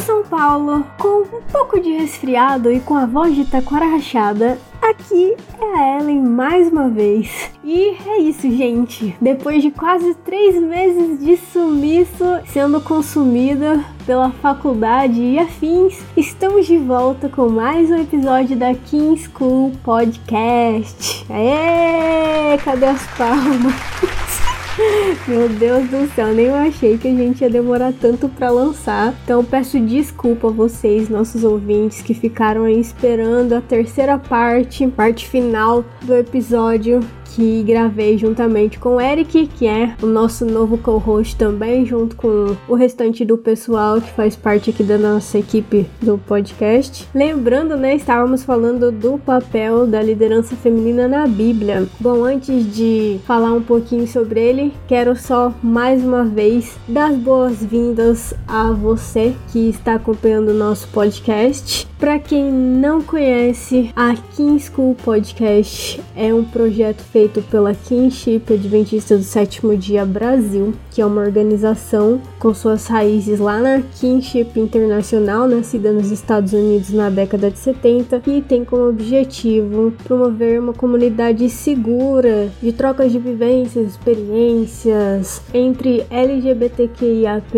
São Paulo, com um pouco de resfriado e com a voz de taquara rachada, aqui é a Ellen mais uma vez. E é isso, gente. Depois de quase três meses de sumiço, sendo consumida pela faculdade e afins, estamos de volta com mais um episódio da King School Podcast. Aê! Cadê as palmas? Meu Deus do céu, nem eu achei que a gente ia demorar tanto para lançar. Então peço desculpa a vocês, nossos ouvintes, que ficaram aí esperando a terceira parte, parte final do episódio que gravei juntamente com o Eric, que é o nosso novo co-host também, junto com o restante do pessoal que faz parte aqui da nossa equipe do podcast. Lembrando, né, estávamos falando do papel da liderança feminina na Bíblia. Bom, antes de falar um pouquinho sobre ele, quero só mais uma vez dar as boas-vindas a você que está acompanhando o nosso podcast. Para quem não conhece, a King School Podcast é um projeto feito feito pela Kinship Adventista do Sétimo Dia Brasil, que é uma organização com suas raízes lá na Kinship Internacional, nascida nos Estados Unidos na década de 70, e tem como objetivo promover uma comunidade segura de trocas de vivências, experiências entre LGBTQIAPN+,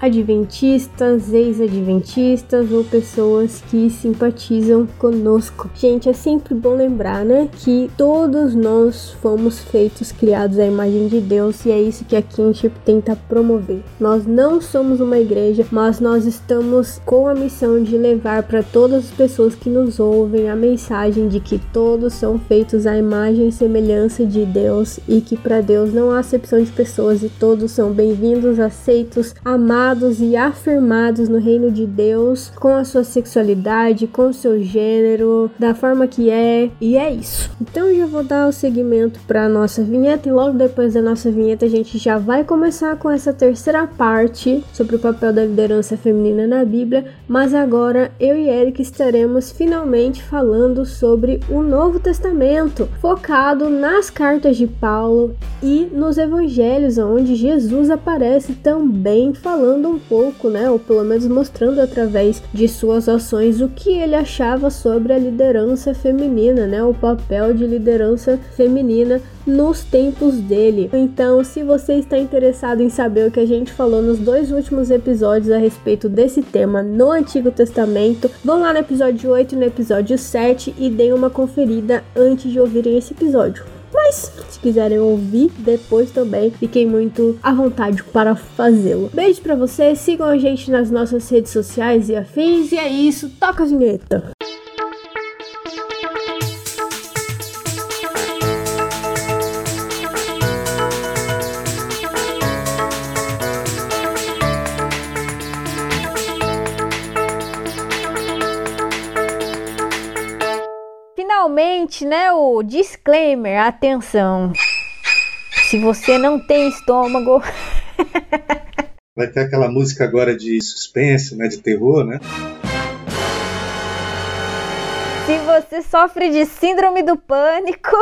adventistas, ex-adventistas ou pessoas que simpatizam conosco. Gente, é sempre bom lembrar, né, que todo Todos nós fomos feitos, criados à imagem de Deus e é isso que a Kinship tenta promover. Nós não somos uma igreja, mas nós estamos com a missão de levar para todas as pessoas que nos ouvem a mensagem de que todos são feitos à imagem e semelhança de Deus e que para Deus não há acepção de pessoas e todos são bem-vindos, aceitos, amados e afirmados no reino de Deus com a sua sexualidade, com o seu gênero, da forma que é, e é isso. Então já vou vou dar o segmento para nossa vinheta e logo depois da nossa vinheta a gente já vai começar com essa terceira parte sobre o papel da liderança feminina na Bíblia, mas agora eu e Eric estaremos finalmente falando sobre o Novo Testamento, focado nas cartas de Paulo e nos evangelhos, onde Jesus aparece também falando um pouco, né, ou pelo menos mostrando através de suas ações o que ele achava sobre a liderança feminina, né, o papel de liderança liderança feminina nos tempos dele. Então, se você está interessado em saber o que a gente falou nos dois últimos episódios a respeito desse tema no Antigo Testamento, vão lá no episódio 8 e no episódio 7 e deem uma conferida antes de ouvirem esse episódio. Mas se quiserem ouvir depois também, fiquem muito à vontade para fazê-lo. Beijo para vocês, sigam a gente nas nossas redes sociais e afins. E é isso, toca a vinheta. Né, o disclaimer, atenção. Se você não tem estômago. Vai ter aquela música agora de suspense, né, de terror, né? Se você sofre de síndrome do pânico,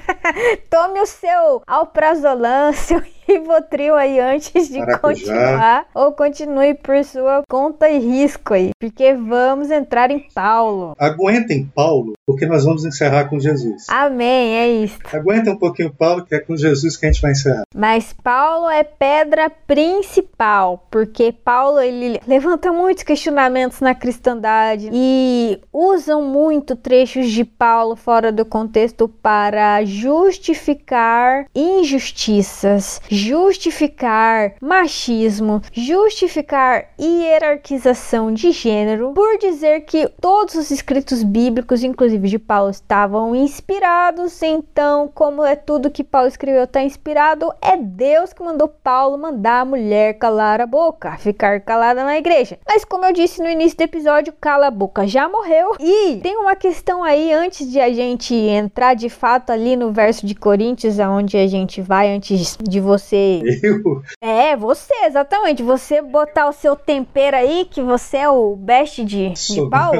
tome o seu alprazolam, seu Rivotril aí antes de Maracujá. continuar ou continue por sua conta e risco aí, porque vamos entrar em Paulo. Aguentem Paulo, porque nós vamos encerrar com Jesus. Amém, é isso. Aguenta um pouquinho Paulo, que é com Jesus que a gente vai encerrar. Mas Paulo é pedra principal, porque Paulo ele levanta muitos questionamentos na cristandade e usam muito trechos de Paulo fora do contexto para justificar injustiças justificar machismo, justificar hierarquização de gênero, por dizer que todos os escritos bíblicos, inclusive de Paulo, estavam inspirados. Então, como é tudo que Paulo escreveu está inspirado, é Deus que mandou Paulo mandar a mulher calar a boca, ficar calada na igreja. Mas como eu disse no início do episódio, cala a boca já morreu. E tem uma questão aí antes de a gente entrar de fato ali no verso de Coríntios, aonde a gente vai antes de você você. Eu? É, você, exatamente. Você botar o seu tempero aí, que você é o best de, de pau.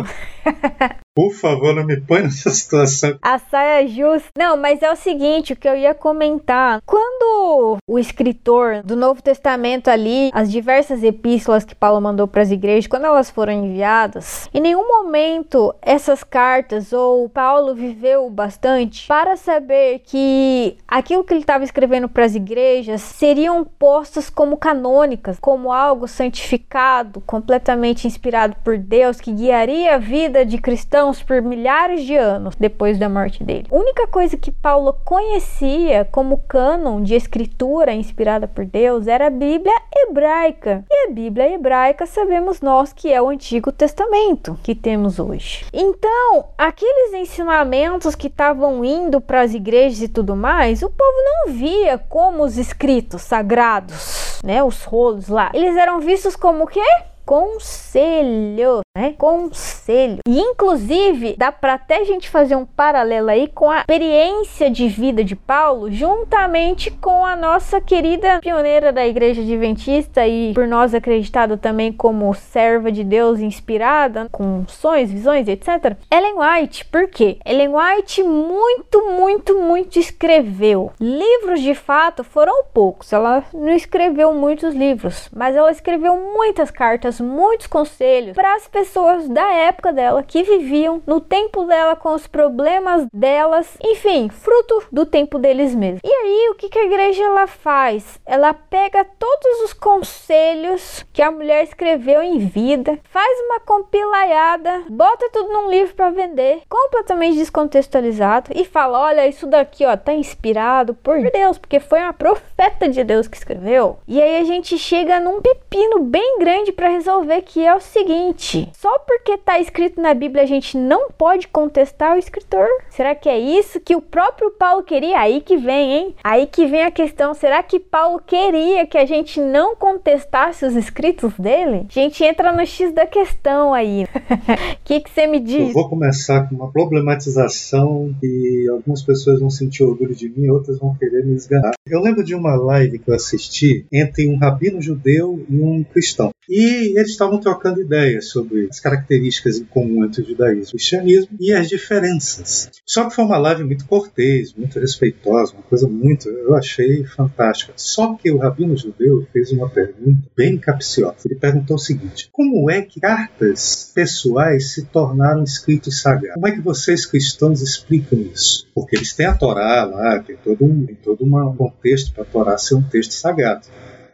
Por favor, não me põe nessa situação. A saia justa. Não, mas é o seguinte, o que eu ia comentar. Quando o escritor do Novo Testamento ali, as diversas epístolas que Paulo mandou para as igrejas, quando elas foram enviadas, em nenhum momento essas cartas ou Paulo viveu bastante para saber que aquilo que ele estava escrevendo para as igrejas seriam postas como canônicas, como algo santificado, completamente inspirado por Deus, que guiaria a vida de cristãos por milhares de anos depois da morte dele. A única coisa que Paulo conhecia como cânon de escritura inspirada por Deus era a Bíblia hebraica. E a Bíblia hebraica sabemos nós que é o Antigo Testamento que temos hoje. Então, aqueles ensinamentos que estavam indo para as igrejas e tudo mais, o povo não via como os escritos sagrados, né, os rolos lá. Eles eram vistos como o quê? Conselho, né? Conselho. E inclusive dá para até a gente fazer um paralelo aí com a experiência de vida de Paulo, juntamente com a nossa querida pioneira da Igreja Adventista e por nós acreditada também como serva de Deus inspirada, com sonhos, visões, etc. Ellen White. Por quê? Ellen White muito, muito, muito escreveu. Livros de fato foram poucos. Ela não escreveu muitos livros, mas ela escreveu muitas cartas muitos conselhos para as pessoas da época dela que viviam no tempo dela com os problemas delas, enfim, fruto do tempo deles mesmos. E aí, o que, que a igreja ela faz? Ela pega todos os conselhos que a mulher escreveu em vida, faz uma compilaiada, bota tudo num livro para vender, completamente descontextualizado e fala: "Olha, isso daqui, ó, tá inspirado por Deus, porque foi uma profeta de Deus que escreveu". E aí a gente chega num pepino bem grande para resolver que é o seguinte: só porque está escrito na Bíblia a gente não pode contestar o escritor? Será que é isso que o próprio Paulo queria? Aí que vem, hein? Aí que vem a questão: será que Paulo queria que a gente não contestasse os escritos dele? A gente entra no X da questão aí. O que, que você me diz? Eu vou começar com uma problematização e algumas pessoas vão sentir orgulho de mim, outras vão querer me esganar. Eu lembro de uma live que eu assisti entre um rabino judeu e um cristão. E eles estavam trocando ideias sobre as características em comum entre o judaísmo e o cristianismo e as diferenças. Só que foi uma live muito cortês, muito respeitosa, uma coisa muito, eu achei fantástica. Só que o rabino judeu fez uma pergunta bem capciosa. Ele perguntou o seguinte: como é que cartas pessoais se tornaram escritos sagrados? Como é que vocês cristãos explicam isso? Porque eles têm a Torá lá, tem todo um, tem todo um contexto para a Torá ser um texto sagrado.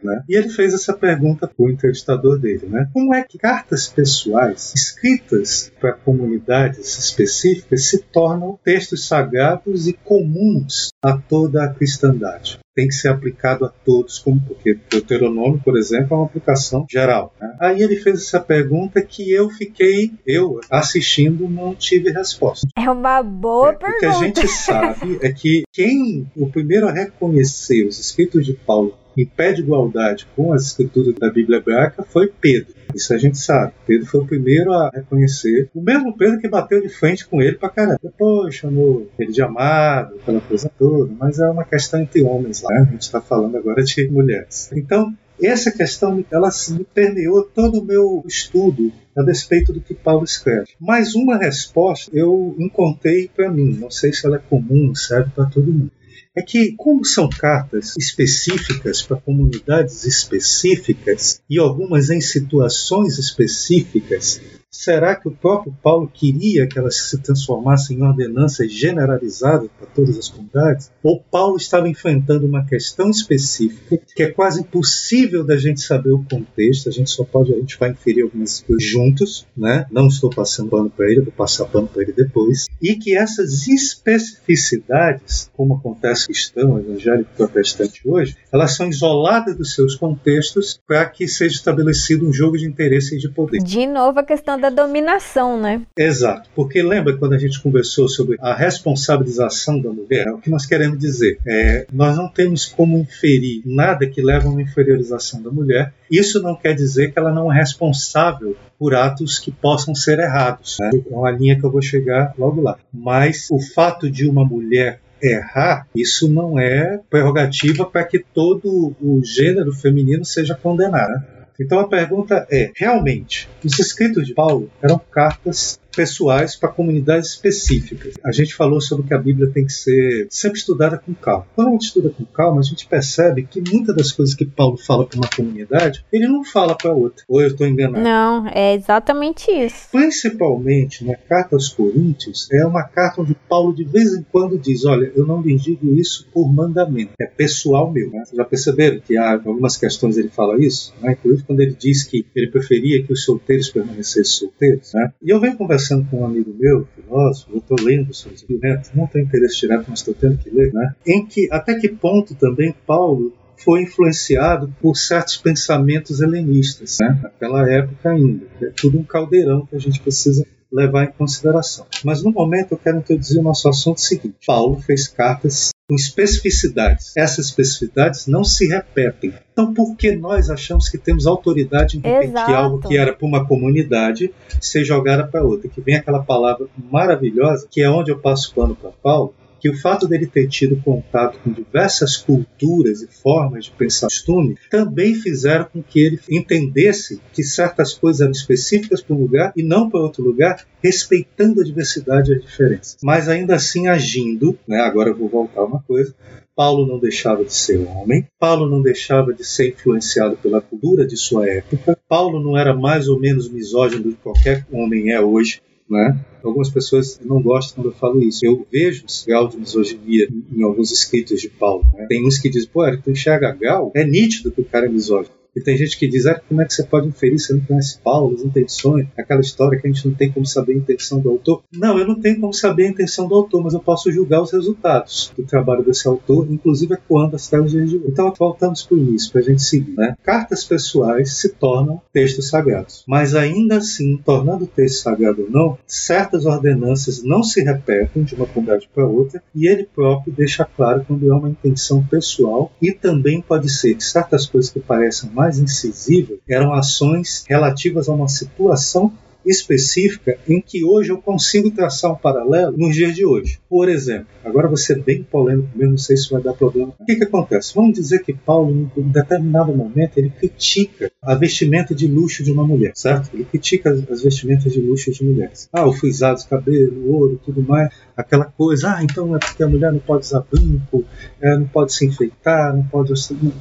Né? E ele fez essa pergunta para o entrevistador dele: né? como é que cartas pessoais escritas para comunidades específicas se tornam textos sagrados e comuns a toda a cristandade? tem que ser aplicado a todos, como porque Deuteronômio, por exemplo, é uma aplicação geral. Né? Aí ele fez essa pergunta que eu fiquei, eu assistindo, não tive resposta. É uma boa é, pergunta. O que a gente sabe é que quem o primeiro a reconhecer os escritos de Paulo em pé de igualdade com as escrituras da Bíblia hebraica foi Pedro. Isso a gente sabe. Pedro foi o primeiro a reconhecer. O mesmo Pedro que bateu de frente com ele pra caramba. Depois chamou ele de amado, aquela coisa toda. Mas é uma questão entre homens lá. Né? A gente está falando agora de mulheres. Então, essa questão ela me permeou todo o meu estudo a respeito do que Paulo escreve. Mais uma resposta eu encontrei para mim, não sei se ela é comum, serve para todo mundo é que, como são cartas específicas para comunidades específicas e algumas em situações específicas, Será que o próprio Paulo queria que elas se transformassem em ordenanças generalizadas para todas as comunidades? Ou Paulo estava enfrentando uma questão específica que é quase impossível da gente saber o contexto, a gente só pode, a gente vai inferir algumas coisas juntos, né? Não estou passando pano para ele, vou passar pano para ele depois. E que essas especificidades, como acontece cristão, evangélico, protestante hoje, elas são isoladas dos seus contextos para que seja estabelecido um jogo de interesse e de poder. De novo a questão da dominação, né? Exato, porque lembra quando a gente conversou sobre a responsabilização da mulher? O que nós queremos dizer é nós não temos como inferir nada que leva a uma inferiorização da mulher. Isso não quer dizer que ela não é responsável por atos que possam ser errados. Né? É uma linha que eu vou chegar logo lá. Mas o fato de uma mulher errar, isso não é prerrogativa para que todo o gênero feminino seja condenado. Então a pergunta é: realmente, os escritos de Paulo eram cartas pessoais para comunidades específicas. A gente falou sobre que a Bíblia tem que ser sempre estudada com calma. Quando a gente estuda com calma, a gente percebe que muitas das coisas que Paulo fala para uma comunidade, ele não fala para outra. Ou eu estou enganado? Não, é exatamente isso. Principalmente na carta aos Coríntios, é uma carta onde Paulo de vez em quando diz: Olha, eu não lhes digo isso por mandamento, é pessoal meu. Né? Já perceberam que há algumas questões ele fala isso? Né? Inclusive quando ele diz que ele preferia que os solteiros permanecessem solteiros. Né? E eu venho conversando com um amigo meu, filósofo, eu estou lendo isso, né? não tenho interesse direto, mas estou tendo que ler, né? em que até que ponto também Paulo foi influenciado por certos pensamentos helenistas, né? naquela época ainda. É tudo um caldeirão que a gente precisa levar em consideração. Mas no momento eu quero introduzir o nosso assunto seguinte. Paulo fez cartas com especificidades. Essas especificidades não se repetem. Então, por que nós achamos que temos autoridade em repetir algo que era para uma comunidade ser jogada para outra? Que vem aquela palavra maravilhosa, que é onde eu passo o pano para Paulo, que o fato dele ter tido contato com diversas culturas e formas de pensar costume também fizeram com que ele entendesse que certas coisas eram específicas para um lugar e não para outro lugar, respeitando a diversidade e a diferença. Mas ainda assim agindo, né, agora eu vou voltar uma coisa, Paulo não deixava de ser homem, Paulo não deixava de ser influenciado pela cultura de sua época, Paulo não era mais ou menos misógino do que qualquer homem é hoje, né? Algumas pessoas não gostam quando eu falo isso. Eu vejo esse grau de misoginia em alguns escritos de Paulo. Né? Tem uns que dizem, pô, tu enxerga Gal, é nítido que o cara é misógino. E tem gente que diz, ah, como é que você pode inferir se não conhece Paulo, as intenções, aquela história que a gente não tem como saber a intenção do autor. Não, eu não tenho como saber a intenção do autor, mas eu posso julgar os resultados do trabalho desse autor, inclusive quando até os dias de hoje. Então, voltamos para o início, para a gente seguir. Né? Cartas pessoais se tornam textos sagrados. Mas ainda assim, tornando o texto sagrado ou não, certas ordenanças não se repetem de uma comunidade para outra e ele próprio deixa claro quando é uma intenção pessoal e também pode ser que certas coisas que parecem mais mais incisiva eram ações relativas a uma situação específica em que hoje eu consigo traçar um paralelo nos dias de hoje. Por exemplo, agora você bem polêmico mesmo, não sei se vai dar problema. O que, que acontece? Vamos dizer que Paulo, em determinado momento, ele critica a vestimenta de luxo de uma mulher, certo? Ele critica as, as vestimentas de luxo de mulheres. Ah, o frisado, cabelo, ouro, tudo mais, aquela coisa. Ah, então é porque a mulher não pode usar brinco, é, não pode se enfeitar, não pode.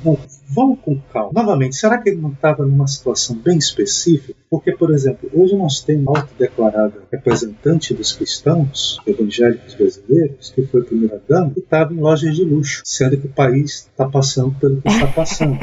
Não. Vamos com calma. Novamente, será que ele não estava numa situação bem específica? Porque, por exemplo, hoje nós temos autodeclarada representante dos cristãos evangélicos brasileiros, que foi primeira-dama, e estava em lojas de luxo, sendo que o país está passando pelo que está passando.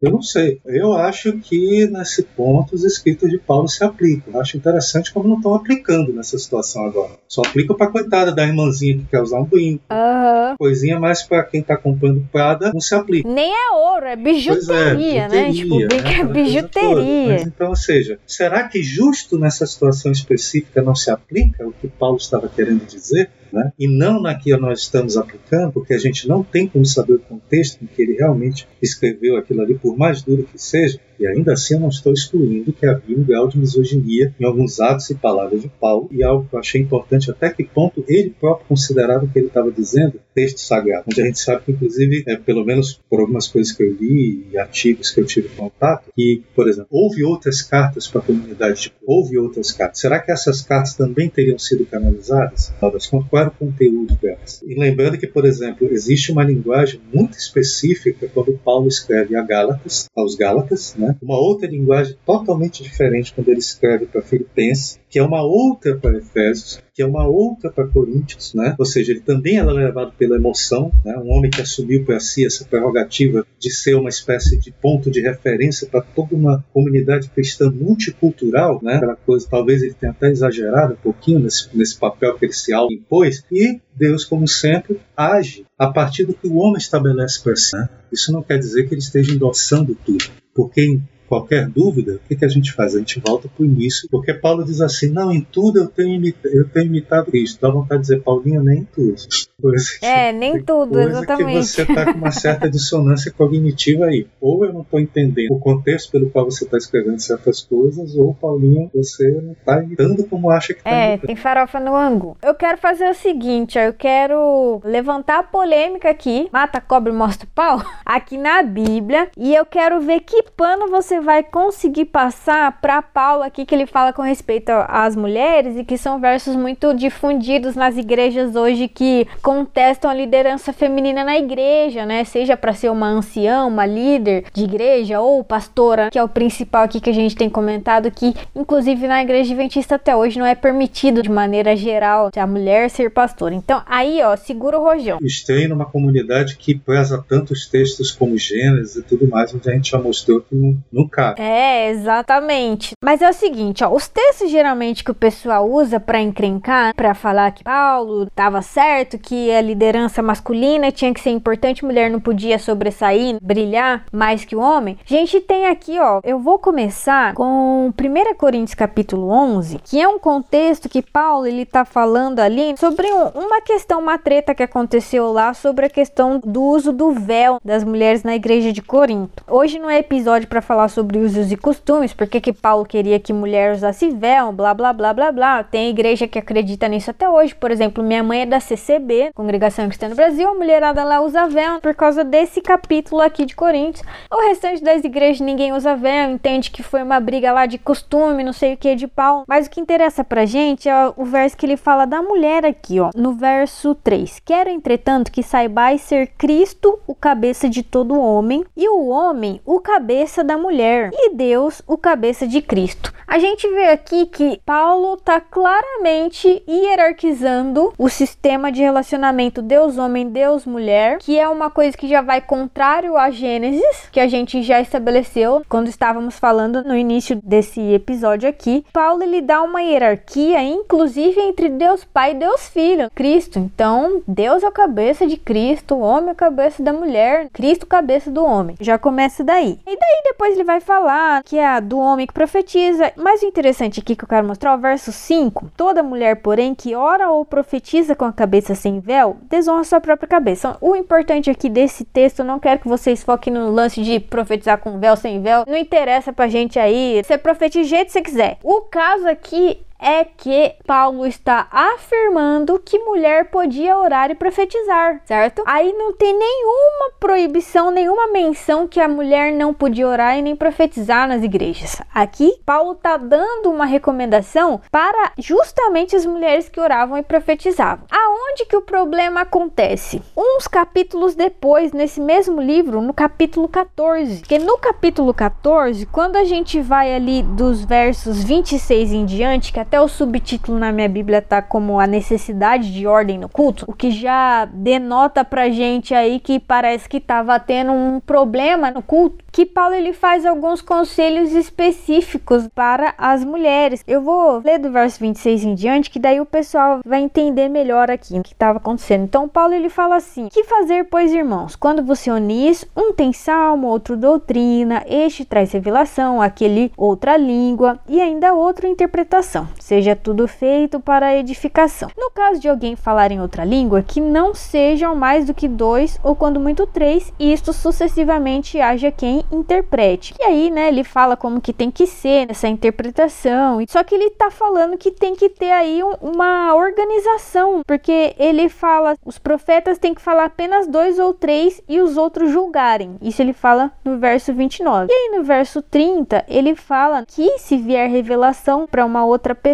Eu não sei. Eu acho que nesse ponto os escritos de Paulo se aplicam. Eu acho interessante como não estão aplicando nessa situação agora. Só aplicam para coitada da irmãzinha que quer usar um brinco. Uhum. Coisinha mais para quem está comprando Prada, não se aplica. Nem é ouro, é bijuteria, é, né? Tipo, brinco é bijuteria. Mas, então, ou seja, será que justo nessa situação específica não se aplica o que Paulo estava querendo dizer? Né? e não na que nós estamos aplicando, porque a gente não tem como saber o contexto em que ele realmente escreveu aquilo ali, por mais duro que seja, e ainda assim eu não estou excluindo que havia um grau de misoginia em alguns atos e palavras de Paulo, e algo que eu achei importante até que ponto ele próprio considerava o que ele estava dizendo texto sagrado, onde a gente sabe que, inclusive, é, pelo menos por algumas coisas que eu li e artigos que eu tive contato, que, por exemplo, houve outras cartas para a comunidade, tipo, houve outras cartas. Será que essas cartas também teriam sido canalizadas? Talvez qual era o conteúdo delas? E lembrando que, por exemplo, existe uma linguagem muito específica quando Paulo escreve a Gálatas, aos Gálatas, né? Uma outra linguagem totalmente diferente quando ele escreve para Filipenses, que é uma outra para Efésios, que é uma outra para Coríntios, né? Ou seja, ele também era levado pela emoção, né? Um homem que assumiu para si essa prerrogativa de ser uma espécie de ponto de referência para toda uma comunidade cristã multicultural, né? Aquela coisa, talvez ele tenha até exagerado um pouquinho nesse, nesse papel que ele se impôs e Deus, como sempre, age a partir do que o homem estabelece para si. Né? Isso não quer dizer que ele esteja endossando tudo, porque em qualquer dúvida, o que, que a gente faz? A gente volta para o início, porque Paulo diz assim: não, em tudo eu tenho, imita eu tenho imitado Cristo. Dá vontade de dizer, Paulinho, nem em tudo. Coisa é, nem tudo, coisa exatamente. que você está com uma certa dissonância cognitiva aí. Ou eu não estou entendendo o contexto pelo qual você está escrevendo certas coisas, ou, Paulinho, você não está imitando como acha que está É, imitando. tem farofa no ângulo. Eu quero fazer o seguinte, eu quero levantar a polêmica aqui, mata cobra e mostra o pau, aqui na Bíblia, e eu quero ver que pano você vai conseguir passar para Paulo aqui que ele fala com respeito às mulheres e que são versos muito difundidos nas igrejas hoje que contestam a liderança feminina na igreja, né? Seja para ser uma anciã, uma líder de igreja ou pastora, que é o principal aqui que a gente tem comentado que inclusive na igreja adventista até hoje não é permitido de maneira geral a mulher ser pastora. Então, aí, ó, segura o rojão. Estranho numa comunidade que preza tantos textos como Gênesis e tudo mais, onde a gente já mostrou que não, não cabe. É, exatamente. Mas é o seguinte, ó, os textos geralmente que o pessoal usa para encrencar, para falar que Paulo estava certo, que a liderança masculina tinha que ser importante, mulher não podia sobressair, brilhar mais que o homem. A gente tem aqui, ó, eu vou começar com 1 Coríntios capítulo 11, que é um contexto que Paulo ele tá falando ali sobre um, uma questão, uma treta que aconteceu lá sobre a questão do uso do véu das mulheres na igreja de Corinto. Hoje não é episódio para falar sobre usos e costumes, porque que Paulo queria que mulher usasse véu, blá blá blá blá blá. Tem igreja que acredita nisso até hoje. Por exemplo, minha mãe é da CCB, Congregação Cristã no Brasil, a mulherada lá usa véu por causa desse capítulo aqui de Coríntios. O restante das igrejas ninguém usa véu, entende que foi uma briga lá de costume, não sei o que de Paulo. Mas o que interessa pra gente é o verso que ele fala da mulher aqui, ó, no verso 3. Quero, entretanto, que saibais ser Cristo o cabeça de todo homem, e o homem o cabeça da mulher, e Deus o cabeça de Cristo. A gente vê aqui que Paulo tá claramente hierarquizando o sistema de relacionamento Deus-homem, Deus-mulher, que é uma coisa que já vai contrário a Gênesis, que a gente já estabeleceu quando estávamos falando no início desse episódio aqui. Paulo ele dá uma hierarquia, inclusive entre Deus Pai e Deus Filho, Cristo. Então, Deus é a cabeça de Cristo, o homem é a cabeça da mulher, Cristo cabeça do homem. Já começa daí. E daí depois ele vai falar que é a do homem que profetiza. Mas o interessante aqui que eu quero mostrar, o verso 5. Toda mulher, porém, que ora ou profetiza com a cabeça sem véu, desonra sua própria cabeça. O importante aqui desse texto, eu não quero que vocês foquem no lance de profetizar com véu, sem véu. Não interessa pra gente aí. Você profetiza do jeito que você quiser. O caso aqui é que Paulo está afirmando que mulher podia orar e profetizar, certo? Aí não tem nenhuma proibição, nenhuma menção que a mulher não podia orar e nem profetizar nas igrejas. Aqui, Paulo está dando uma recomendação para justamente as mulheres que oravam e profetizavam. Aonde que o problema acontece? Uns capítulos depois, nesse mesmo livro, no capítulo 14. Porque no capítulo 14, quando a gente vai ali dos versos 26 em diante, que até o subtítulo na minha Bíblia tá como a necessidade de ordem no culto, o que já denota pra gente aí que parece que tava tendo um problema no culto, que Paulo ele faz alguns conselhos específicos para as mulheres. Eu vou ler do verso 26 em diante, que daí o pessoal vai entender melhor aqui o que estava acontecendo. Então Paulo ele fala assim: "Que fazer, pois, irmãos, quando você unis, um tem salmo, outro doutrina, este traz revelação, aquele outra língua e ainda outra interpretação seja tudo feito para edificação. No caso de alguém falar em outra língua, que não sejam mais do que dois ou quando muito três, e isto sucessivamente haja quem interprete. E aí, né, ele fala como que tem que ser essa interpretação. Só que ele tá falando que tem que ter aí um, uma organização, porque ele fala, os profetas têm que falar apenas dois ou três e os outros julgarem. Isso ele fala no verso 29. E aí no verso 30, ele fala que se vier revelação para uma outra pessoa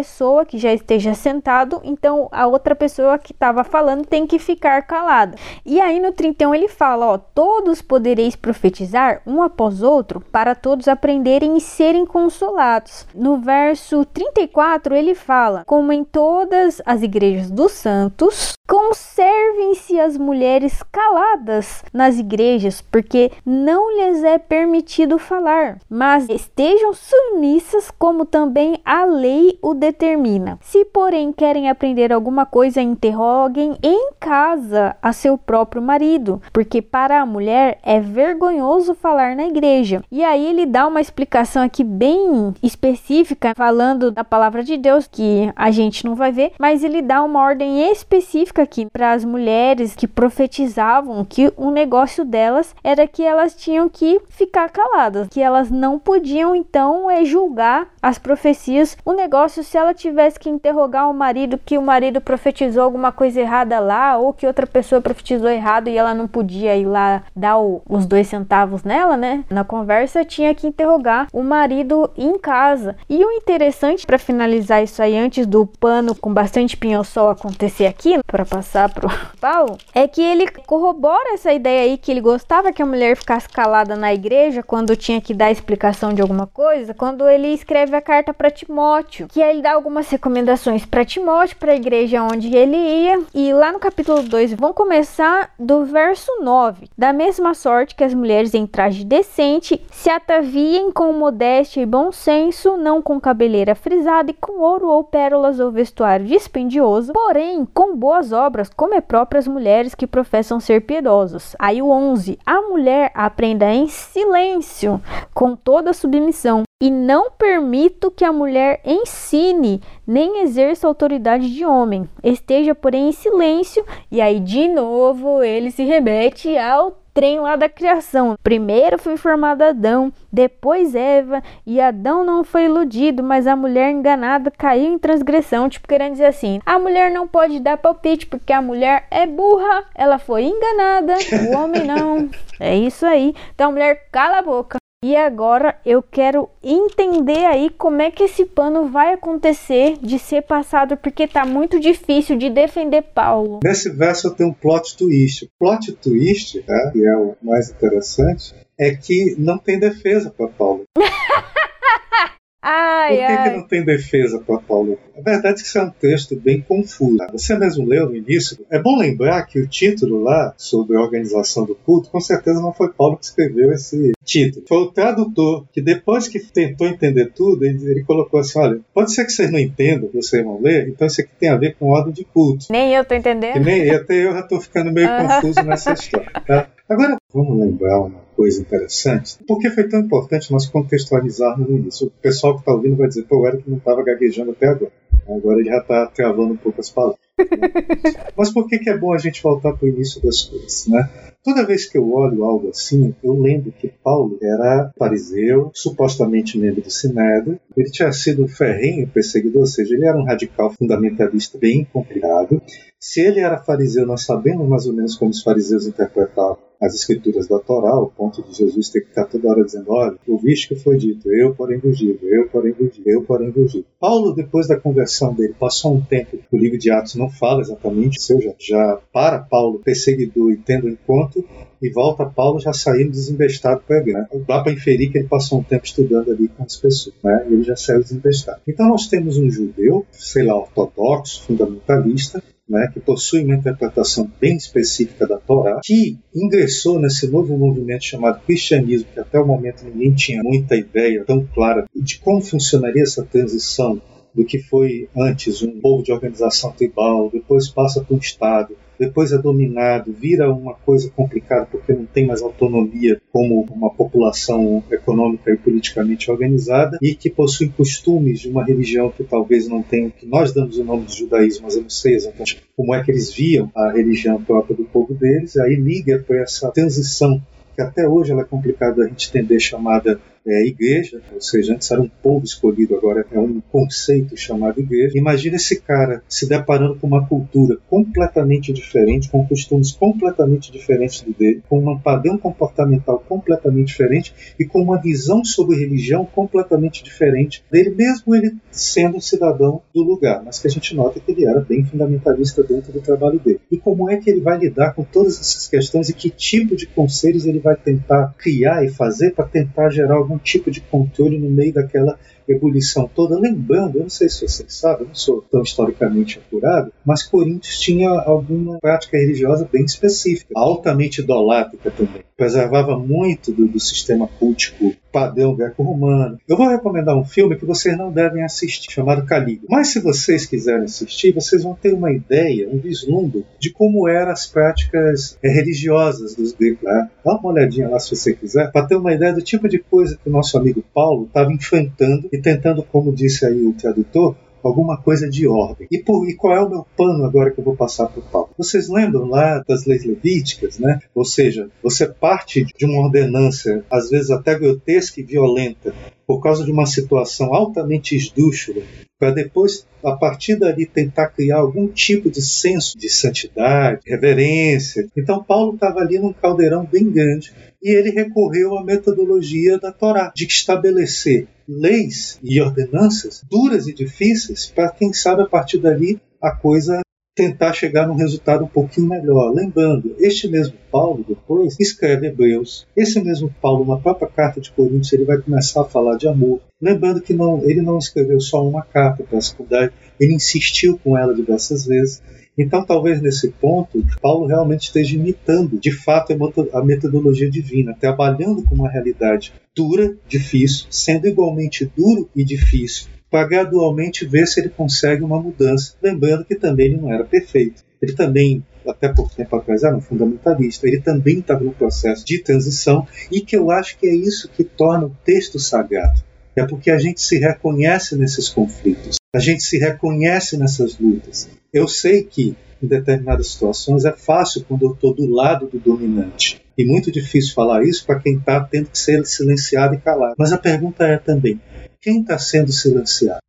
que já esteja sentado, então a outra pessoa que estava falando tem que ficar calada. E aí no 31 ele fala, ó, todos podereis profetizar um após outro, para todos aprenderem e serem consolados. No verso 34 ele fala, como em todas as igrejas dos santos, conservem-se as mulheres caladas nas igrejas, porque não lhes é permitido falar, mas estejam submissas como também a lei o determina: se porém querem aprender alguma coisa, interroguem em casa a seu próprio marido, porque para a mulher é vergonhoso falar na igreja. E aí ele dá uma explicação aqui bem específica, falando da palavra de Deus, que a gente não vai ver, mas ele dá uma ordem específica aqui para as mulheres que profetizavam que o negócio delas era que elas tinham que ficar caladas, que elas não podiam então é, julgar as profecias. O negócio, se ela tivesse que interrogar o marido que o marido profetizou alguma coisa errada lá, ou que outra pessoa profetizou errado e ela não podia ir lá dar o, os dois centavos nela, né? Na conversa, tinha que interrogar o marido em casa. E o interessante para finalizar isso aí, antes do pano com bastante pinho-sol acontecer aqui, para passar pro Paulo, é que ele corrobora essa ideia aí que ele gostava que a mulher ficasse calada na igreja quando tinha que dar explicação de alguma coisa, quando ele escreve a carta para Timóteo, que ele dá algumas recomendações para Timóteo, para a igreja onde ele ia, e lá no capítulo 2 vão começar do verso 9. Da mesma sorte que as mulheres em traje decente se ataviem com modéstia e bom senso, não com cabeleira frisada e com ouro ou pérolas ou vestuário dispendioso, porém com boas obras, como é próprio as mulheres que professam ser piedosos. Aí o 11. A mulher aprenda em silêncio, com toda submissão, e não permito que a mulher ensine nem exerça autoridade de homem. Esteja, porém, em silêncio. E aí, de novo, ele se remete ao trem lá da criação. Primeiro foi formado Adão, depois Eva, e Adão não foi iludido, mas a mulher enganada caiu em transgressão, tipo querendo dizer assim: a mulher não pode dar palpite porque a mulher é burra, ela foi enganada, o homem não. É isso aí. Então a mulher cala a boca. E agora eu quero entender aí como é que esse pano vai acontecer de ser passado, porque tá muito difícil de defender Paulo. Nesse verso tem um plot twist. O plot twist, né, que é o mais interessante, é que não tem defesa para Paulo. Ai, Por que, ai. que não tem defesa para Paulo? A verdade é que isso é um texto bem confuso. Você mesmo leu no início. É bom lembrar que o título lá, sobre a organização do culto, com certeza não foi Paulo que escreveu esse título. Foi o tradutor, que depois que tentou entender tudo, ele, ele colocou assim: olha, pode ser que vocês não entendam, que vocês vão ler, então isso aqui tem a ver com ordem de culto. Nem eu tô entendendo. nem até eu já estou ficando meio confuso nessa história. Tá? Agora, vamos lembrar uma coisa interessante. Por que foi tão importante nós contextualizarmos início? O pessoal que está ouvindo vai dizer, pô, o Eric não estava gaguejando até agora. Agora ele já está travando um pouco as palavras. Mas por que, que é bom a gente voltar para o início das coisas? Né? Toda vez que eu olho algo assim, eu lembro que Paulo era fariseu, supostamente membro do Sinédrio. Ele tinha sido um ferrenho perseguidor, ou seja, ele era um radical fundamentalista bem complicado. Se ele era fariseu, nós sabemos mais ou menos como os fariseus interpretavam as escrituras da Torá, ao ponto de Jesus ter que ficar toda hora dizendo: Olha, ouviste que foi dito, eu, porém, digo, eu, porém, digo, eu, porém, digo. Paulo, depois da conversão dele, passou um tempo, o livro de Atos não fala exatamente, se eu já, já para Paulo, perseguidor e tendo encontro, e volta Paulo já saindo desembestado pregando. Dá para inferir que ele passou um tempo estudando ali com as pessoas, né? e ele já saiu desembestado. Então nós temos um judeu, sei lá, ortodoxo, fundamentalista, né, que possui uma interpretação bem específica da Torá, que ingressou nesse novo movimento chamado cristianismo, que até o momento ninguém tinha muita ideia tão clara de como funcionaria essa transição do que foi antes um povo de organização tribal, depois passa para um Estado, depois é dominado, vira uma coisa complicada porque não tem mais autonomia como uma população econômica e politicamente organizada e que possui costumes de uma religião que talvez não tenha, que nós damos o nome de judaísmo, mas eu não sei exatamente como é que eles viam a religião própria do povo deles, aí liga para essa transição que até hoje ela é complicada a gente entender, chamada é, igreja, ou seja, antes era um povo escolhido, agora é um conceito chamado igreja. Imagina esse cara se deparando com uma cultura completamente diferente, com costumes completamente diferentes do dele, com um padrão comportamental completamente diferente e com uma visão sobre religião completamente diferente dele, mesmo ele sendo um cidadão do lugar, mas que a gente nota que ele era bem fundamentalista dentro do trabalho dele. E como é que ele vai lidar com todas essas questões e que tipo de conselhos ele vai tentar criar e fazer para tentar gerar algum tipo de controle no meio daquela ebulição toda, lembrando, eu não sei se vocês sabem, eu não sou tão historicamente apurado, mas Coríntios tinha alguma prática religiosa bem específica, altamente idolátrica também. Preservava muito do, do sistema cultico padrão greco-romano. Eu vou recomendar um filme que vocês não devem assistir, chamado Calígula. Mas se vocês quiserem assistir, vocês vão ter uma ideia, um vislumbre de como eram as práticas é, religiosas dos gregos. Né? Dá uma olhadinha lá se você quiser, para ter uma ideia do tipo de coisa que o nosso amigo Paulo estava enfrentando e tentando, como disse aí o tradutor, alguma coisa de ordem. E, por, e qual é o meu pano agora que eu vou passar para o Paulo? Vocês lembram lá das leis levíticas, né? Ou seja, você parte de uma ordenança, às vezes até grotesca e violenta, por causa de uma situação altamente esdrúxula, para depois, a partir dali, tentar criar algum tipo de senso de santidade, reverência. Então, Paulo estava ali num caldeirão bem grande e ele recorreu à metodologia da Torá, de estabelecer leis e ordenanças duras e difíceis para, quem sabe, a partir dali a coisa tentar chegar num resultado um pouquinho melhor. Lembrando, este mesmo Paulo depois escreve Hebreus. Esse mesmo Paulo, na própria carta de Coríntios, ele vai começar a falar de amor. Lembrando que não, ele não escreveu só uma carta para a secundária, ele insistiu com ela diversas vezes. Então, talvez nesse ponto, Paulo realmente esteja imitando, de fato, a metodologia divina, trabalhando com uma realidade dura, difícil, sendo igualmente duro e difícil, para gradualmente ver se ele consegue uma mudança. Lembrando que também ele não era perfeito. Ele também, até por tempo atrás, era um fundamentalista. Ele também estava no processo de transição e que eu acho que é isso que torna o texto sagrado. É porque a gente se reconhece nesses conflitos, a gente se reconhece nessas lutas. Eu sei que em determinadas situações é fácil quando eu estou do lado do dominante. E muito difícil falar isso para quem está tendo que ser silenciado e calado. Mas a pergunta é também: quem está sendo silenciado?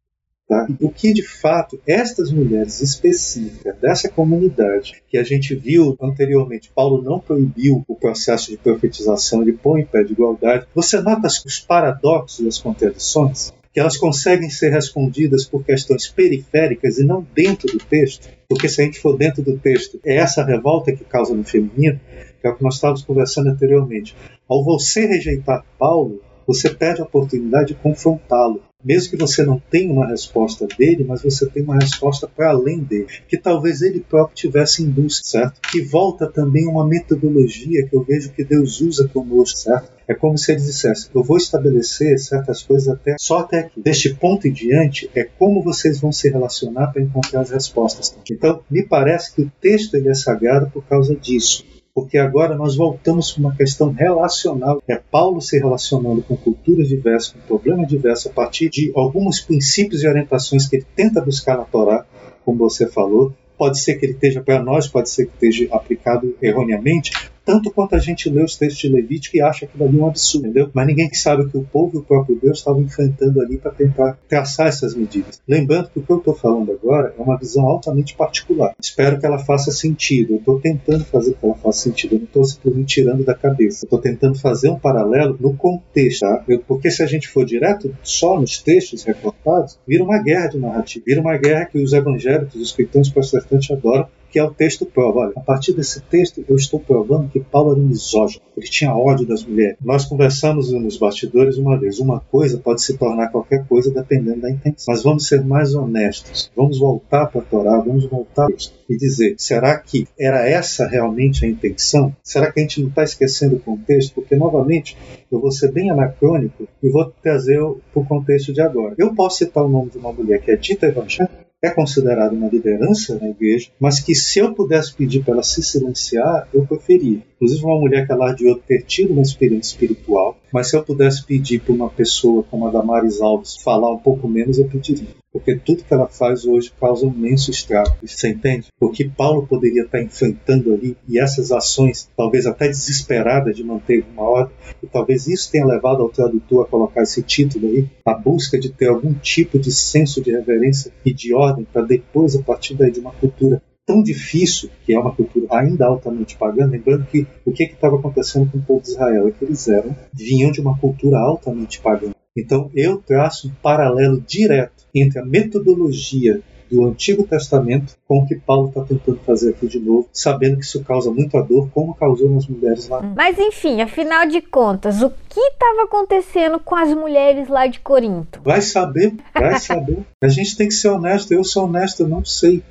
Tá? O que de fato estas mulheres específicas dessa comunidade que a gente viu anteriormente, Paulo não proibiu o processo de profetização, ele põe em pé de igualdade. Você nota os paradoxos e as contradições? Que elas conseguem ser respondidas por questões periféricas e não dentro do texto, porque se a gente for dentro do texto, é essa revolta que causa no feminino, que é o que nós estávamos conversando anteriormente. Ao você rejeitar Paulo, você perde a oportunidade de confrontá-lo. Mesmo que você não tenha uma resposta dele, mas você tem uma resposta para além dele, que talvez ele próprio tivesse em busca, certo? Que volta também uma metodologia que eu vejo que Deus usa conosco, certo? É como se ele dissesse: Eu vou estabelecer certas coisas até só até aqui. Deste ponto em diante é como vocês vão se relacionar para encontrar as respostas. Então, me parece que o texto ele é sagrado por causa disso porque agora nós voltamos para uma questão relacional. É Paulo se relacionando com culturas diversas, com problemas diversos, a partir de alguns princípios e orientações que ele tenta buscar na Torá, como você falou. Pode ser que ele esteja para nós, pode ser que esteja aplicado erroneamente, tanto quanto a gente lê os textos de Levítico e acha que ali um absurdo, entendeu? Mas ninguém sabe que o povo e o próprio Deus estavam enfrentando ali para tentar traçar essas medidas. Lembrando que o que eu estou falando agora é uma visão altamente particular. Espero que ela faça sentido. Eu estou tentando fazer que ela faça sentido. Eu não estou simplesmente tirando da cabeça. Eu estou tentando fazer um paralelo no contexto, tá? Eu, porque se a gente for direto só nos textos reportados, vira uma guerra de narrativa. Vira uma guerra que os evangélicos, os cristãos protestantes adoram que é o texto prova. Olha, a partir desse texto eu estou provando que Paulo era um misógino, ele tinha ódio das mulheres. Nós conversamos nos bastidores uma vez, uma coisa pode se tornar qualquer coisa dependendo da intenção. Mas vamos ser mais honestos, vamos voltar para a Torá, vamos voltar e dizer, será que era essa realmente a intenção? Será que a gente não está esquecendo o contexto? Porque, novamente, eu vou ser bem anacrônico e vou trazer para o contexto de agora. Eu posso citar o nome de uma mulher que é dita evangélica, é considerada uma liderança na igreja, mas que se eu pudesse pedir para ela se silenciar, eu preferia. Inclusive uma mulher que alardeou ter tido uma experiência espiritual, mas se eu pudesse pedir para uma pessoa como a Damaris Alves falar um pouco menos, eu pediria porque tudo que ela faz hoje causa um imenso estrago. Você entende? Porque Paulo poderia estar enfrentando ali e essas ações, talvez até desesperadas de manter uma ordem, e talvez isso tenha levado ao tradutor a colocar esse título aí, a busca de ter algum tipo de senso de reverência e de ordem para depois, a partir daí, de uma cultura tão difícil, que é uma cultura ainda altamente pagã, lembrando que o que estava acontecendo com o povo de Israel é que eles eram, vinham de uma cultura altamente pagã. Então eu traço um paralelo direto entre a metodologia do Antigo Testamento com o que Paulo está tentando fazer aqui de novo, sabendo que isso causa muita dor, como causou nas mulheres lá. Mas enfim, afinal de contas, o que estava acontecendo com as mulheres lá de Corinto? Vai saber, vai saber. A gente tem que ser honesto. Eu sou honesto, eu não sei.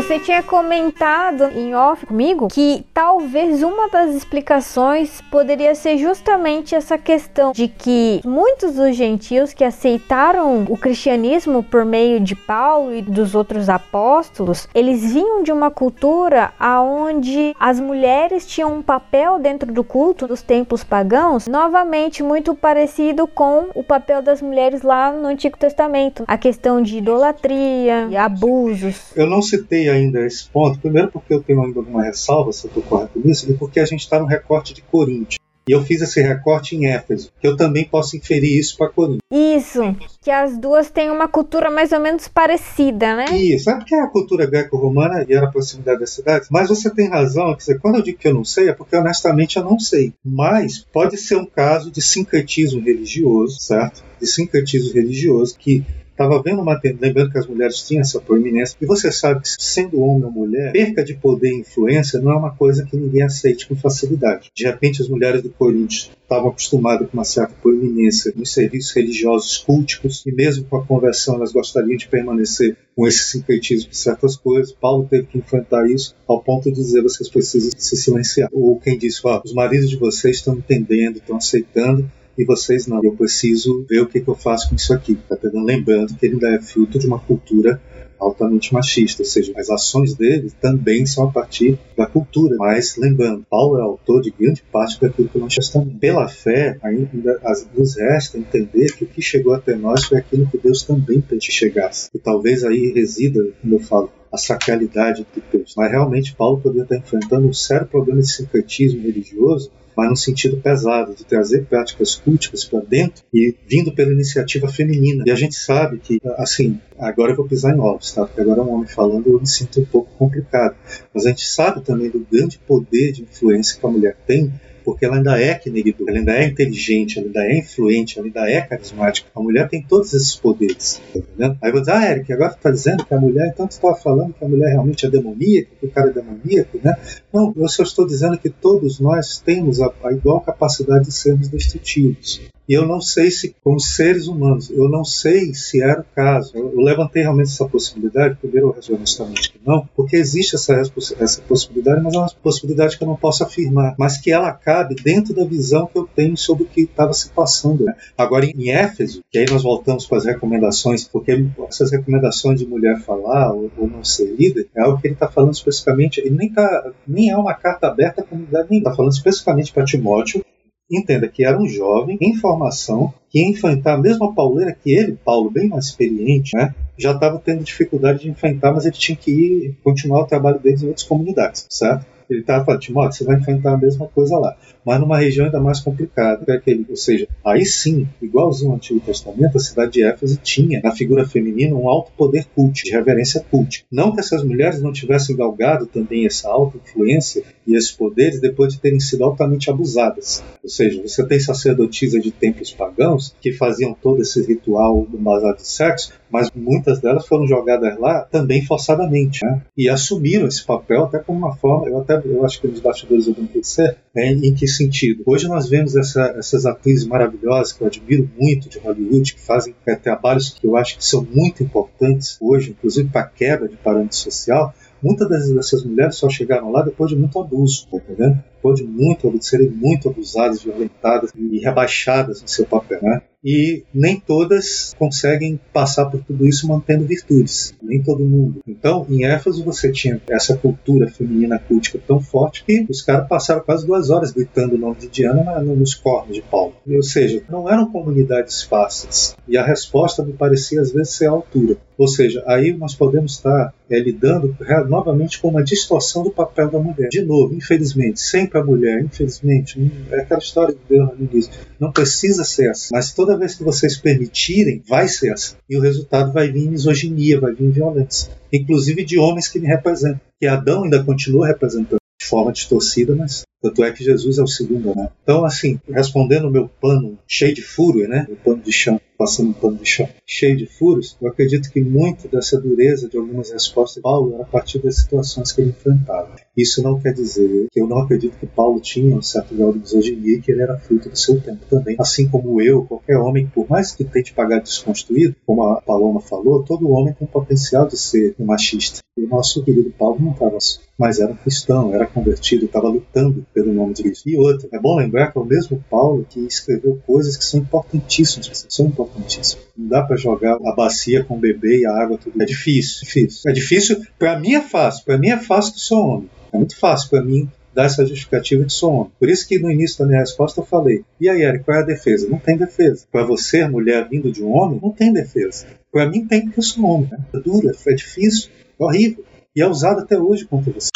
Você tinha comentado em off comigo que talvez uma das explicações poderia ser justamente essa questão de que muitos dos gentios que aceitaram o cristianismo por meio de Paulo e dos outros apóstolos, eles vinham de uma cultura aonde as mulheres tinham um papel dentro do culto dos templos pagãos, novamente muito parecido com o papel das mulheres lá no Antigo Testamento, a questão de idolatria abusos. Eu não citei ainda esse ponto, primeiro porque eu tenho ainda alguma ressalva, se eu estou correto nisso, e porque a gente está no recorte de Coríntios. E eu fiz esse recorte em Éfeso, que eu também posso inferir isso para Corinto. Isso, que as duas têm uma cultura mais ou menos parecida, né? Isso, sabe que é a cultura greco-romana e era a proximidade das cidades? Mas você tem razão, quer dizer, quando eu digo que eu não sei, é porque honestamente eu não sei. Mas pode ser um caso de sincretismo religioso, certo? De sincretismo religioso que estava vendo uma lembrando que as mulheres tinham essa proeminência, e você sabe que sendo homem ou mulher, perca de poder e influência não é uma coisa que ninguém aceite com facilidade. De repente, as mulheres do Corinthians estavam acostumadas com uma certa proeminência nos serviços religiosos culticos, e mesmo com a conversão, elas gostariam de permanecer com esse sincretismo de certas coisas. Paulo teve que enfrentar isso ao ponto de dizer vocês precisam se silenciar. Ou quem disse, ah, os maridos de vocês estão entendendo, estão aceitando, e vocês não. Eu preciso ver o que, que eu faço com isso aqui. Tá lembrando que ele ainda é fruto de uma cultura altamente machista, ou seja, as ações dele também são a partir da cultura. Mas lembrando, Paulo é autor de grande parte daquilo que nós estamos. Pela fé, ainda nos resta entender que o que chegou até nós foi aquilo que Deus também que chegasse. E talvez aí resida, como eu falo, a sacralidade de Deus. Mas realmente Paulo poderia estar enfrentando um sério problema de sincretismo religioso mas no sentido pesado, de trazer práticas cultas para dentro e vindo pela iniciativa feminina. E a gente sabe que, assim, agora eu vou pisar em ovos, tá? Porque agora um homem falando eu me sinto um pouco complicado. Mas a gente sabe também do grande poder de influência que a mulher tem porque ela ainda é Kinegdu, ela ainda é inteligente, ela ainda é influente, ela ainda é carismática. A mulher tem todos esses poderes, tá? Aí vou dizer, ah, Eric, agora tu tá dizendo que a mulher, então tu estava falando que a mulher realmente é demoníaca, que o cara é demoníaco, né? Não, eu só estou dizendo que todos nós temos a, a igual capacidade de sermos destrutivos. E eu não sei se, como seres humanos, eu não sei se era o caso. Eu, levantei realmente essa possibilidade, primeiro eu resolvi honestamente que não, porque existe essa, essa possibilidade, mas é uma possibilidade que eu não posso afirmar, mas que ela cabe dentro da visão que eu tenho sobre o que estava se passando. Né? Agora, em Éfeso, que aí nós voltamos para as recomendações, porque essas recomendações de mulher falar ou, ou não ser líder, é algo que ele está falando especificamente, ele nem, tá, nem é uma carta aberta à comunidade, nem está falando especificamente para Timóteo, entenda que era um jovem em formação que ia enfrentar a mesma pauleira que ele, Paulo, bem mais experiente, né, já estava tendo dificuldade de enfrentar, mas ele tinha que ir continuar o trabalho dele em outras comunidades, certo? Ele estava falando, Timóteo, você vai enfrentar a mesma coisa lá, mas numa região ainda mais complicada. É aquele, ou seja, aí sim, igualzinho ao Antigo Testamento, a cidade de Éfeso tinha na figura feminina um alto poder culto, de reverência culto. Não que essas mulheres não tivessem galgado também essa alta influência e esses poderes depois de terem sido altamente abusadas. Ou seja, você tem sacerdotisas de templos pagãos que faziam todo esse ritual do basar de sexo, mas muitas delas foram jogadas lá também forçadamente, né? e assumiram esse papel até como uma forma, eu até eu acho que nos bastidores eu não ser, né? em que sentido? Hoje nós vemos essa, essas atrizes maravilhosas que eu admiro muito de Hollywood, que fazem é, trabalhos que eu acho que são muito importantes hoje, inclusive para a quebra de parâmetro social, muitas dessas mulheres só chegaram lá depois de muito abuso, tá entendendo? Depois de muito, de serem muito abusadas, violentadas e rebaixadas no seu papel, né? E nem todas conseguem passar por tudo isso mantendo virtudes, nem todo mundo. Então, em Éfeso você tinha essa cultura feminina cultica tão forte que os caras passaram quase duas horas gritando o nome de Diana na, nos cornos de Paulo. Ou seja, não eram comunidades fáceis. E a resposta me parecia às vezes ser a altura. Ou seja, aí nós podemos estar é lidando novamente com uma distorção do papel da mulher. De novo, infelizmente, sempre a mulher, infelizmente, é aquela história que deu no início, não precisa ser assim. Mas toda vez que vocês permitirem, vai ser assim. E o resultado vai vir misoginia, vai vir violência. Inclusive de homens que me representam. Que Adão ainda continua representando de forma distorcida, mas tanto é que Jesus é o segundo, né? Então, assim, respondendo o meu pano cheio de fúria, né? O pano de chão, passando um pano de chão cheio de furos, eu acredito que muito dessa dureza de algumas respostas de Paulo era a partir das situações que ele enfrentava. Isso não quer dizer que eu não acredito que Paulo tinha um certo grau de misoginia e que ele era fruto do seu tempo também. Assim como eu, qualquer homem, por mais que tente pagar desconstruído, como a Paloma falou, todo homem tem potencial de ser um machista. E o nosso querido Paulo não estava assim mas era cristão, era convertido, estava lutando pelo nome de Cristo. E outra, é bom lembrar que é o mesmo Paulo que escreveu coisas que são importantíssimas, são importantíssimas. Não dá para jogar a bacia com o bebê e a água tudo. É difícil, difícil. É difícil, para mim é fácil, para mim é fácil que sou homem. É muito fácil para mim dar essa justificativa de sou homem. Por isso que no início da minha resposta eu falei: e aí, Eric, qual é a defesa? Não tem defesa. Para você, mulher vindo de um homem, não tem defesa. Para mim tem porque eu sou homem. Né? É dura, é difícil, é horrível. E é usado até hoje contra você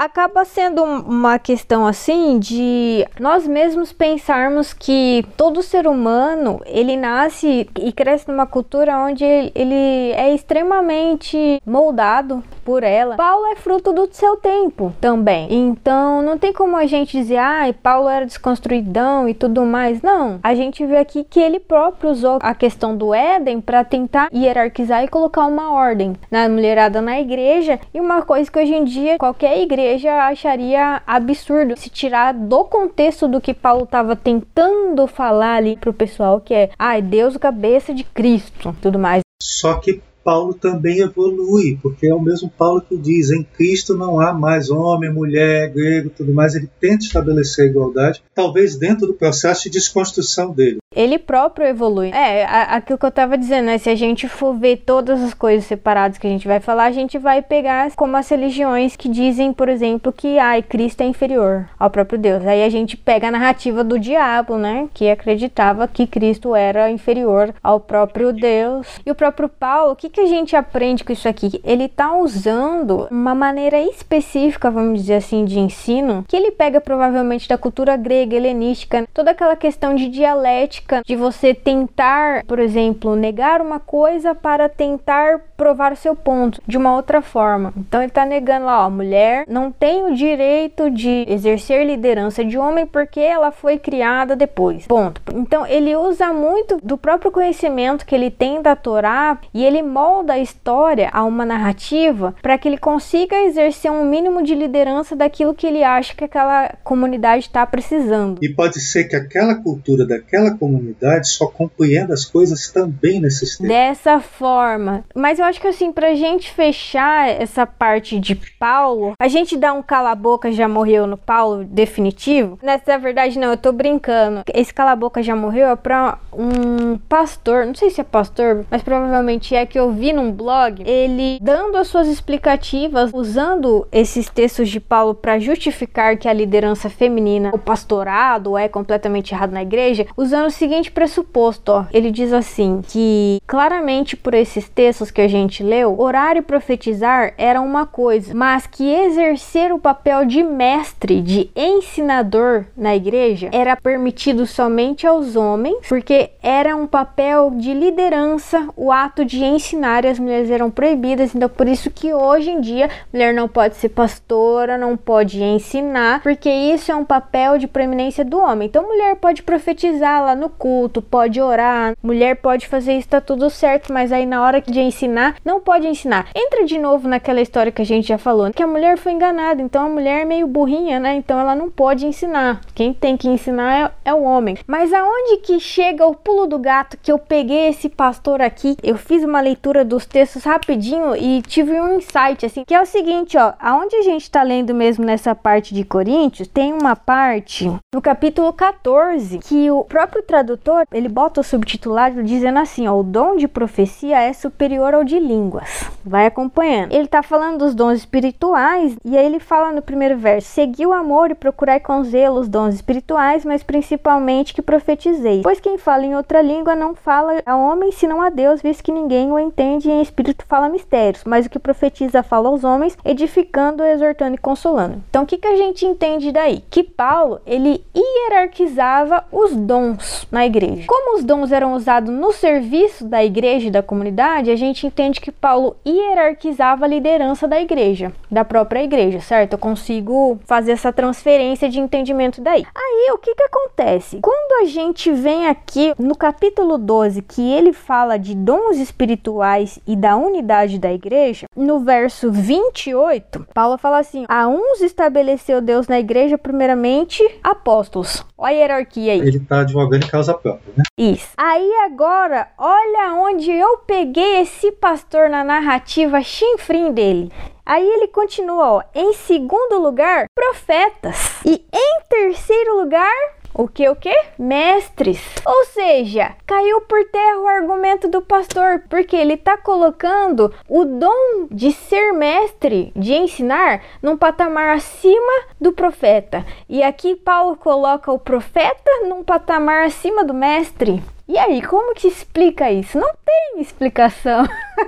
acaba sendo uma questão assim de nós mesmos pensarmos que todo ser humano ele nasce e cresce numa cultura onde ele é extremamente moldado por ela. Paulo é fruto do seu tempo também. Então não tem como a gente dizer, ah, Paulo era desconstruidão e tudo mais. Não. A gente vê aqui que ele próprio usou a questão do Éden para tentar hierarquizar e colocar uma ordem na mulherada na igreja. E uma coisa que hoje em dia qualquer igreja acharia absurdo se tirar do contexto do que Paulo estava tentando falar ali pro pessoal, que é, ai, ah, Deus cabeça de Cristo, tudo mais. Só que Paulo também evolui, porque é o mesmo Paulo que diz: em Cristo não há mais homem, mulher, grego, tudo mais. Ele tenta estabelecer a igualdade, talvez dentro do processo de desconstrução dele ele próprio evolui. É, aquilo que eu tava dizendo, né? Se a gente for ver todas as coisas separadas que a gente vai falar, a gente vai pegar como as religiões que dizem, por exemplo, que ai, Cristo é inferior ao próprio Deus. Aí a gente pega a narrativa do diabo, né? Que acreditava que Cristo era inferior ao próprio Deus. E o próprio Paulo, que, que a gente aprende com isso aqui? Ele tá usando uma maneira específica, vamos dizer assim, de ensino, que ele pega provavelmente da cultura grega, helenística, toda aquela questão de dialética de você tentar, por exemplo, negar uma coisa para tentar provar seu ponto de uma outra forma. Então ele está negando lá, ó, mulher não tem o direito de exercer liderança de homem porque ela foi criada depois. Ponto. Então ele usa muito do próprio conhecimento que ele tem da Torá e ele molda a história a uma narrativa para que ele consiga exercer um mínimo de liderança daquilo que ele acha que aquela comunidade está precisando. E pode ser que aquela cultura daquela comunidade só compreenda as coisas também nesses. Dessa forma. Mas eu acho que assim, pra gente fechar essa parte de Paulo, a gente dá um cala-boca já morreu no Paulo definitivo. Nessa verdade, não, eu tô brincando. Esse cala-boca já morreu é pra um pastor, não sei se é pastor, mas provavelmente é que eu vi num blog, ele dando as suas explicativas, usando esses textos de Paulo para justificar que a liderança feminina, o pastorado é completamente errado na igreja, usando o seguinte pressuposto, ó. Ele diz assim que claramente por esses textos que a gente leu, orar e profetizar era uma coisa, mas que exercer o papel de mestre, de ensinador na igreja era permitido somente aos homens, porque era um papel de liderança, o ato de ensinar as mulheres eram proibidas. Então por isso que hoje em dia mulher não pode ser pastora, não pode ensinar, porque isso é um papel de preeminência do homem. Então mulher pode profetizar lá no culto, pode orar, mulher pode fazer isso, tá tudo certo, mas aí na hora de ensinar, não pode ensinar. Entra de novo naquela história que a gente já falou, que a mulher foi enganada, então a mulher é meio burrinha, né? Então ela não pode ensinar. Quem tem que ensinar é, é o homem. Mas aonde que chega o pulo do gato que eu peguei esse pastor aqui? Eu fiz uma leitura dos textos rapidinho e tive um insight assim, que é o seguinte, ó, aonde a gente tá lendo mesmo nessa parte de Coríntios, tem uma parte no capítulo 14 que o próprio tradutor tradutor, ele bota o subtitulado dizendo assim, ó, o dom de profecia é superior ao de línguas. Vai acompanhando. Ele tá falando dos dons espirituais e aí ele fala no primeiro verso: "Segui o amor e procurai com zelo os dons espirituais, mas principalmente que profetizei. Pois quem fala em outra língua não fala a homem senão a Deus, visto que ninguém o entende e em espírito fala mistérios, mas o que profetiza fala aos homens, edificando, exortando e consolando." Então o que que a gente entende daí? Que Paulo, ele hierarquizava os dons na igreja. Como os dons eram usados no serviço da igreja e da comunidade, a gente entende que Paulo hierarquizava a liderança da igreja, da própria igreja, certo? Eu consigo fazer essa transferência de entendimento daí. Aí, o que que acontece? Quando a gente vem aqui no capítulo 12, que ele fala de dons espirituais e da unidade da igreja, no verso 28, Paulo fala assim: A uns estabeleceu Deus na igreja, primeiramente, apóstolos. Olha a hierarquia aí. Ele está advogando em causa própria, né? Isso. Aí agora, olha onde eu peguei esse pastor na narrativa chinfrim dele. Aí ele continua, ó, em segundo lugar, profetas. E em terceiro lugar, o que o que? Mestres. Ou seja, caiu por terra o argumento do pastor, porque ele está colocando o dom de ser mestre, de ensinar, num patamar acima do profeta. E aqui Paulo coloca o profeta num patamar acima do mestre. E aí, como que explica isso? Não tem explicação.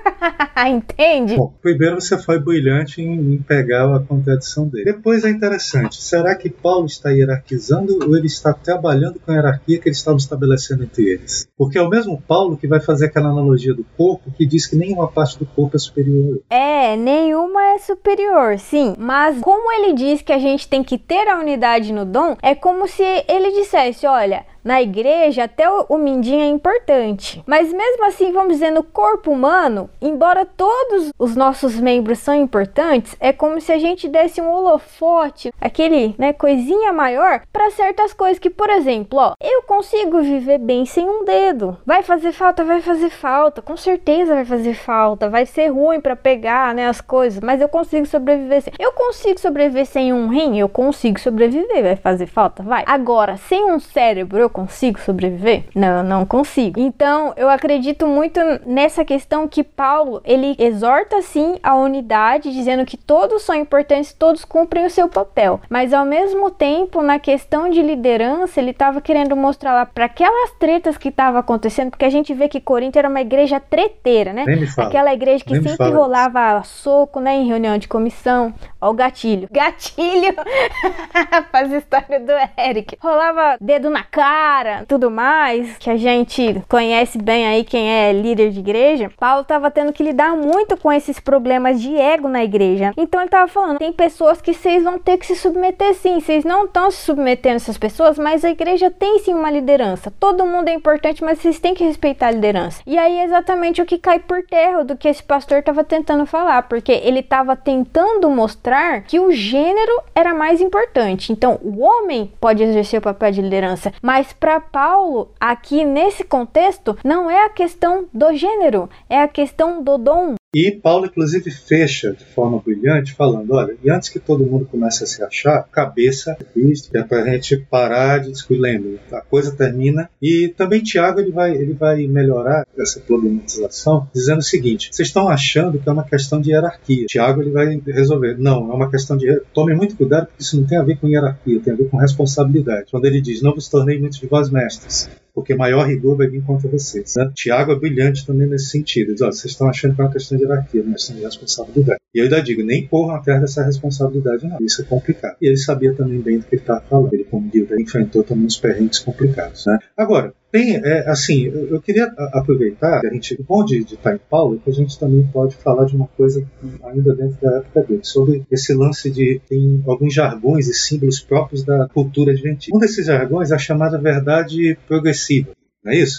Entende? Bom, primeiro você foi brilhante em, em, pegar a contradição dele. Depois é interessante. Será que Paulo está hierarquizando ou ele está trabalhando com a hierarquia que eles estavam estabelecendo entre eles? Porque é o mesmo Paulo que vai fazer aquela analogia do corpo que diz que nenhuma parte do corpo é superior. É, nenhuma é superior, sim. Mas como ele diz que a gente tem que ter a unidade no dom, é como se ele dissesse: olha, na igreja, até o, mindinho é importante. Mas mesmo assim, vamos dizer, no corpo humano, embora todos os nossos membros são importantes, é como se a gente desse um holofote, aquele, né, coisinha maior, para certas coisas que, por exemplo, ó, eu consigo viver bem sem um dedo. Vai fazer falta, vai fazer falta, com certeza vai fazer falta, vai ser ruim para pegar, né, as coisas, mas eu consigo sobreviver sem. Eu consigo sobreviver sem um rim, eu consigo sobreviver, vai fazer falta, vai. Agora, sem um cérebro, eu consigo sobreviver? Não, eu não consigo. Então, eu acredito muito nessa questão que Paulo, ele exorta sim a unidade, dizendo que todos são importantes, todos cumprem o seu papel. Mas ao mesmo tempo, na questão de liderança, ele estava querendo mostrar lá para aquelas tretas que estavam acontecendo, porque a gente vê que Corinto era uma igreja treteira, né? Aquela igreja que Nem sempre rolava soco, né, em reunião de comissão. Ó o gatilho. Gatilho! Faz a história do Eric. Rolava dedo na cara, cara, tudo mais, que a gente conhece bem aí quem é líder de igreja, Paulo estava tendo que lidar muito com esses problemas de ego na igreja. Então ele estava falando: tem pessoas que vocês vão ter que se submeter sim, vocês não estão se submetendo a essas pessoas, mas a igreja tem sim uma liderança. Todo mundo é importante, mas vocês têm que respeitar a liderança. E aí é exatamente o que cai por terra do que esse pastor estava tentando falar, porque ele estava tentando mostrar que o gênero era mais importante. Então o homem pode exercer o papel de liderança, mas para Paulo, aqui nesse contexto, não é a questão do gênero, é a questão do dom. E Paulo, inclusive, fecha de forma brilhante, falando: olha, e antes que todo mundo comece a se achar, cabeça é Cristo, é para a gente parar de discutir. Lembra, a coisa termina. E também Tiago ele vai, ele vai melhorar essa problematização, dizendo o seguinte: vocês estão achando que é uma questão de hierarquia. Tiago ele vai resolver: não, é uma questão de. Tome muito cuidado, porque isso não tem a ver com hierarquia, tem a ver com responsabilidade. Quando ele diz: não vos tornei muitos de vós mestres porque maior rigor vai vir contra vocês. Né? Tiago é brilhante também nesse sentido. Diz, ó, vocês estão achando que é uma questão de hierarquia, uma questão de responsabilidade. E eu ainda digo, nem corram atrás dessa responsabilidade, não. Isso é complicado. E ele sabia também bem do que ele estava falando. Ele, como Dilda, enfrentou também uns perrengues complicados. Né? Agora, tem, é, assim, eu, eu, queria aproveitar a gente, o bom de, estar em Paulo, que a gente também pode falar de uma coisa ainda dentro da época dele, sobre esse lance de tem alguns jargões e símbolos próprios da cultura adventista. Um desses jargões é a chamada verdade progressiva. Não é isso?